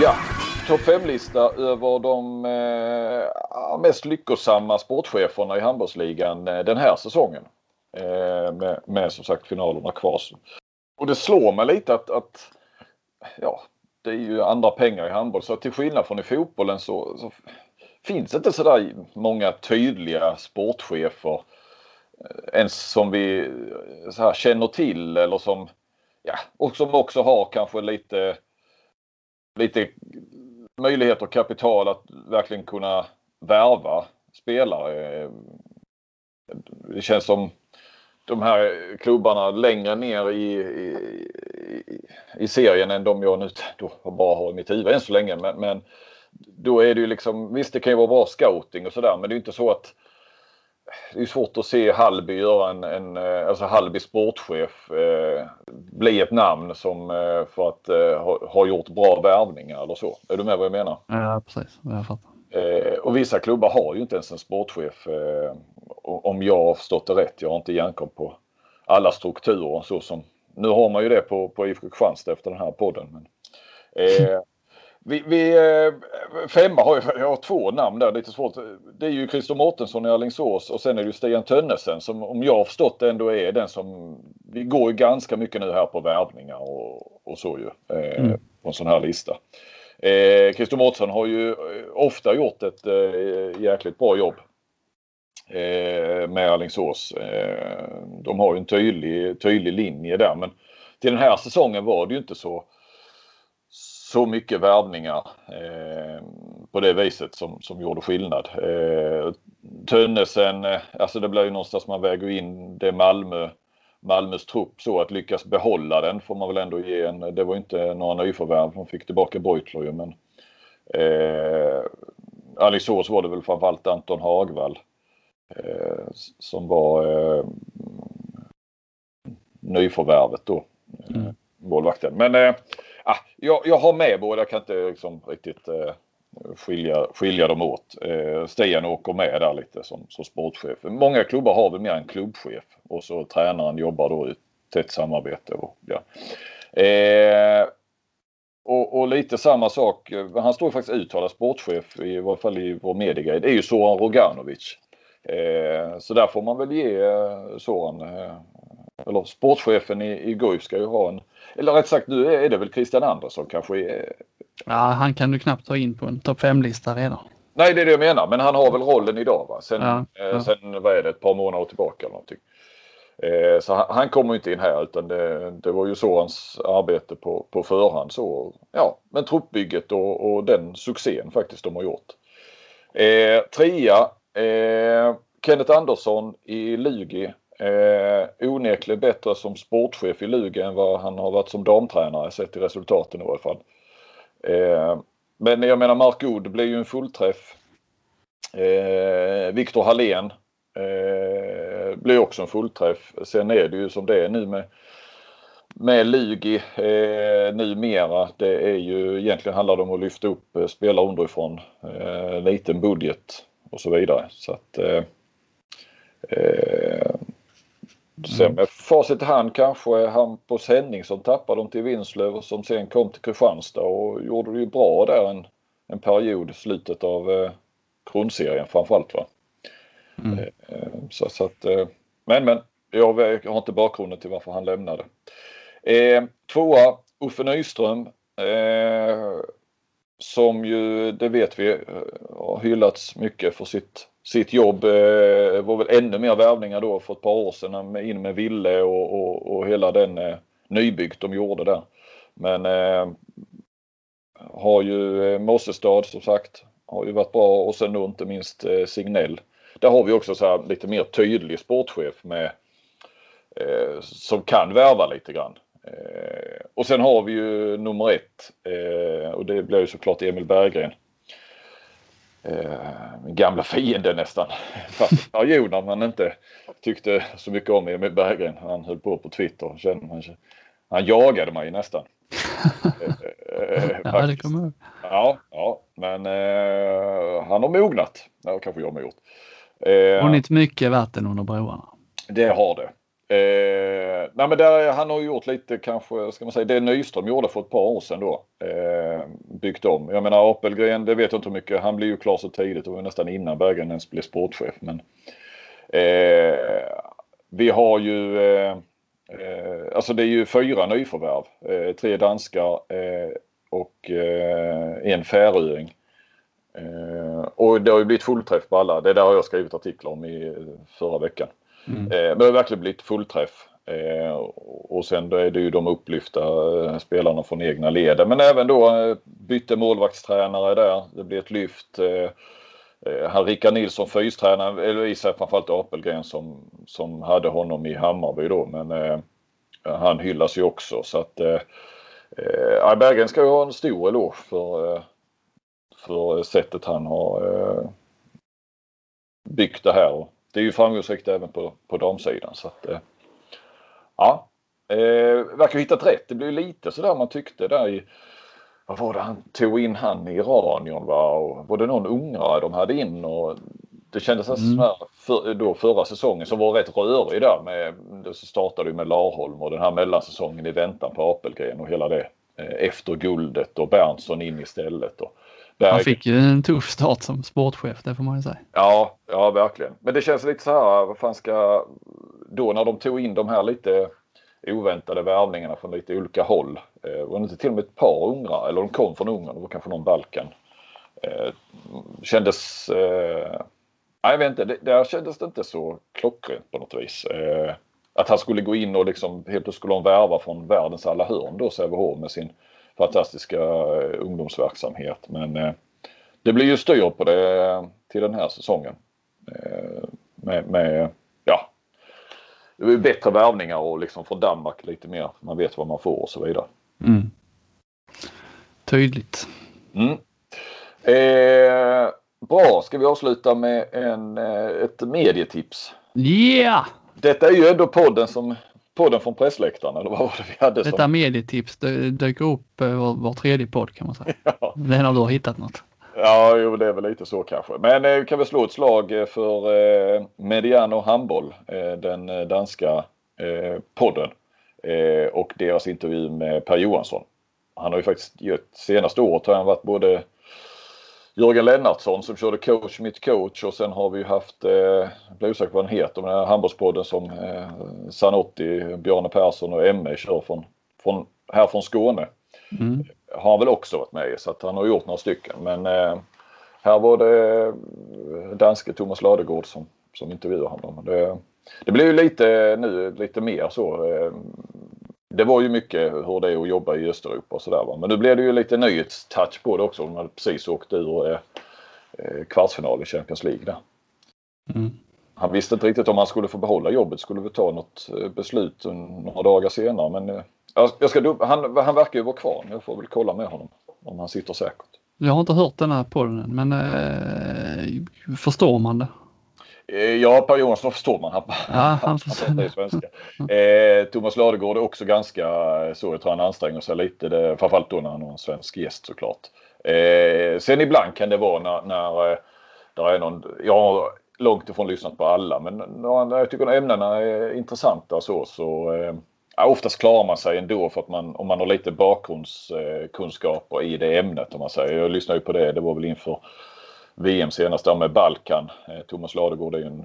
Ja, topp 5-lista över de eh, mest lyckosamma sportcheferna i handbollsligan eh, den här säsongen. Eh, med, med som sagt finalerna kvar. Och det slår mig lite att, att ja, det är ju andra pengar i handboll så till skillnad från i fotbollen så, så finns det inte sådär många tydliga sportchefer eh, ens som vi eh, så här, känner till eller som ja, och som också har kanske lite lite möjlighet och kapital att verkligen kunna värva spelare. Det känns som de här klubbarna längre ner i, i, i serien än de jag nu [laughs] då bara har i mitt huvud än så länge. Men, men, då är det ju liksom, visst det kan ju vara bra scouting och sådär men det är inte så att det är svårt att se Hallby göra en, en eh, alltså Hallby sportchef eh, bli ett namn som eh, för att eh, ha, ha, gjort bra värvningar eller så. Är du med vad jag menar? Ja precis, jag fattar. Eh, och vissa klubbar har ju inte ens en sportchef eh, om jag har förstått det rätt. Jag har inte järnkoll på alla strukturer så som nu har man ju det på, på IFK Kristianstad efter den här podden. Men, Vi, vi, eh, femma har ju, jag har två namn där, lite svårt. Det är ju Christer Mårtensson i Alingsås och sen är det ju Stian Tönnesen som om jag har förstått det ändå är den som... Vi går ju ganska mycket nu här på värvningar och, och så ju. Eh, mm. På en sån här lista. Eh, Christer Mårtensson har ju eh, ofta gjort ett eh, jäkligt bra jobb. Eh, med Alingsås. Eh, de har ju en tydlig, tydlig linje där men till den här säsongen var det ju inte så så mycket värvningar eh, på det viset som, som gjorde skillnad. Eh, Tönnesen, eh, alltså det blir ju någonstans man väger in det Malmö, Malmös trupp så att lyckas behålla den får man väl ändå ge en. Det var inte några nyförvärv, de fick tillbaka Beutler ju men eh, Alingsås var det väl framförallt Anton Hagvall eh, som var eh, nyförvärvet då. Mm. Målvakten. Men eh, ah, jag, jag har med båda, jag kan inte liksom riktigt eh, skilja, skilja dem åt. Eh, Stian åker med där lite som, som sportchef. Många klubbar har väl mer en klubbchef och så tränaren jobbar då i tätt samarbete. Och, ja. Eh, och, och, lite samma sak, han står faktiskt uttalad sportchef i varje fall i vår mediegrej. Det är ju Soran Roganovic. Eh, så där får man väl ge Soran, eh, eh eller sportchefen i, i Guif ska ju ha en eller rätt sagt nu är det väl Christian Andersson kanske. Ja, han kan du knappt ta in på en topp 5-lista redan. Nej, det är det jag menar. Men han har väl rollen idag va? Sen, ja, eh, ja. sen vad är det, ett par månader tillbaka eller någonting. Eh, så han, han kommer inte in här utan det, det, var ju så hans arbete på, på förhand. Så, ja, men truppbygget och, och den succén faktiskt de har gjort. Eh, trea, eh, Kenneth Andersson i Lugi Eh, onekligen bättre som sportchef i Luga än vad han har varit som damtränare sett till resultaten i varje fall. Eh, men jag menar Mark Good blir ju en fullträff. Eh, Viktor Hallén eh, blir också en fullträff. Sen är det ju som det är nu med med Lugi eh, numera. Det är ju egentligen handlar det om att lyfta upp eh, spelare underifrån. Eh, liten budget och så vidare. Så att, eh, eh sen mm. med facit i hand kanske Hampus Henningsson tappade dem till Vinslöv som sen kom till Kristianstad och gjorde det ju bra där en, en period, slutet av eh, grundserien framförallt. Va? Mm. Eh, så, så att, eh, men men, jag har inte bakgrunden till varför han lämnade. Eh, tvåa, Uffe Nyström. Eh, som ju, det vet vi, eh, har hyllats mycket för sitt, sitt jobb. Det var väl ännu mer värvningar då för ett par år sedan in med Ville och, och, och hela den eh, nybyggt de gjorde där. Men eh, har ju eh, Mossestad som sagt har ju varit bra och sen då inte minst eh, Signell. Där har vi också så här lite mer tydlig sportchef med eh, som kan värva lite grann. Eh, och sen har vi ju nummer ett eh, och det blir ju såklart Emil Berggren. Eh, min gamla fiende nästan. [laughs] Fast perioder man inte tyckte så mycket om Emil Berggren. Han höll på på Twitter. Han jagade mig nästan. [laughs] ja, det kommer Ja, ja, men han har mognat. Det kanske jag har gjort. Eh, Hunnit mycket vatten under broarna. Det har det. Eh, nej men där, han har gjort lite kanske, ska man säga, det Nyström gjorde för ett par år sedan då. Eh, byggt om. Jag menar Apelgren, det vet jag inte hur mycket, han blev ju klar så tidigt, det var nästan innan Berggren ens blev sportchef. Men, eh, vi har ju, eh, eh, alltså det är ju fyra nyförvärv. Eh, tre danskar eh, och eh, en färöing. Eh, och det har ju blivit fullträff på alla. Det där har jag skrivit artiklar om i förra veckan. Mm. Eh, men det har verkligen blivit fullträff. Eh, och sen då är det ju de upplyfta eh, spelarna från egna leden. Men även då bytte målvaktstränare där. Det blir ett lyft. Han Rickard Nilsson fystränare, eller i sig framförallt Apelgren som, som hade honom i Hammarby då. Men eh, han hyllas ju också så att eh, Berggren ska ju ha en stor eloge för, för sättet han har eh, byggt det här det är ju framgångsrikt även på, på damsidan. Så att, eh, ja, eh, verkar ha hittat rätt. Det blev lite sådär man tyckte där i vad var det han tog in han i Iranion va och var det någon ungrare de hade in och det kändes mm. här för, då förra säsongen som var rätt rörig där med det startade ju med Larholm och den här mellansäsongen i väntan på Apelgren och hela det eh, efter guldet och Berntsson in istället. Och, han fick ju en tuff start som sportchef, det får man ju säga. Ja, ja verkligen. Men det känns lite så här, vad fan ska... Då när de tog in de här lite oväntade värvningarna från lite olika håll. Eh, var det inte till och med ett par ungrare, eller de kom från Ungern, det var kanske någon Balkan. Eh, kändes... Eh, jag vet inte, det, där kändes det inte så klockrent på något vis. Eh, att han skulle gå in och liksom helt plötsligt skulle de värva från världens alla hörn då Sävehof med sin fantastiska eh, ungdomsverksamhet. Men eh, det blir ju styr på det till den här säsongen. Eh, med, med ja, det blir bättre värvningar och liksom från Danmark lite mer. Man vet vad man får och så vidare. Mm. Tydligt. Mm. Eh, bra, ska vi avsluta med en, ett medietips? Yeah! Detta är ju ändå podden som podden från pressläktaren eller vad var det vi hade? Som... Detta medietips dyker upp eh, var, var tredje podd kan man säga. [laughs] Ja. Det är när du har hittat något. Ja, jo, det är väl lite så kanske. Men eh, kan vi slå ett slag eh, för eh, Mediano Handboll, eh, den eh, danska eh, podden och deras intervju med Per Johansson. Han har ju faktiskt, senaste året har han varit både Jörgen Lennartsson som körde coach mitt coach och sen har vi haft, eh, jag blir osäker på vad den heter, men den här handbollspodden som eh, Sanotti, Bjarne Persson och Emme kör från, från, här från Skåne. Mm. Har han väl också varit med i så att han har gjort några stycken men eh, här var det eh, danske Thomas Ladegård som, som intervjuade honom. Det, det blir ju lite nu lite mer så eh, det var ju mycket hur det är att jobba i Östeuropa och sådär. Men nu blev det ju lite nyhetstouch på det också. De hade precis åkt ur eh, eh, kvartsfinal i Champions League där. Mm. Han visste inte riktigt om han skulle få behålla jobbet. Skulle vi ta något eh, beslut några dagar senare. Men eh, jag ska, han, han verkar ju vara kvar. Jag får väl kolla med honom om han sitter säkert. Jag har inte hört den här podden än men eh, förstår man det? Ja, Per Johansson förstår man. Han, ja, han förstår. svenska. Eh, Thomas Ladegård är också ganska så. Jag tror han anstränger sig lite. Det, framförallt då när han har en svensk gäst såklart. Eh, sen ibland kan det vara när, när eh, det är någon, jag har långt ifrån lyssnat på alla men när jag tycker att ämnena är intressanta så, så eh, ja, oftast klarar man sig ändå för att man, om man har lite bakgrundskunskaper i det ämnet om man säger. Jag lyssnade ju på det, det var väl inför VM senast där med Balkan. Eh, Thomas Ladegård är ju en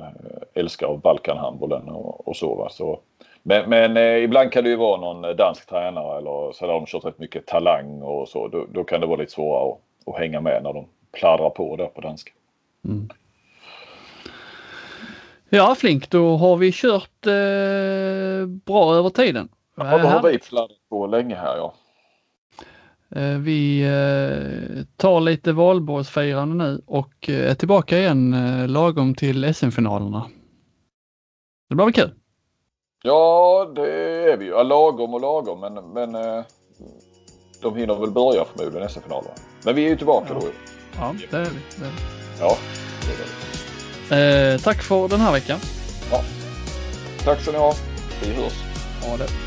älskare av Balkanhandbollen och, och så. Va? så men, men eh, ibland kan det ju vara någon dansk tränare eller så där de kört rätt mycket talang och så. Då, då kan det vara lite svårare att, att, hänga med när de pladdrar på där på danska. Mm. Ja Flink, då har vi kört eh, bra över tiden. Ja, då har vi pladdrat på länge här ja. Eh, vi eh, tar lite valborgsfirande nu och eh, är tillbaka igen lagom till SM-finalerna. Det blir väl kul? Ja, det är vi ju. Ja, lagom och lagom, men, men de hinner väl börja förmodligen SM-finalerna. Men vi är ju tillbaka ja. då. Ja, det är vi. Det är vi. Ja, det är vi. Eh, tack för den här veckan. Ja. Tack så ni ha. Vi hörs. Ha det.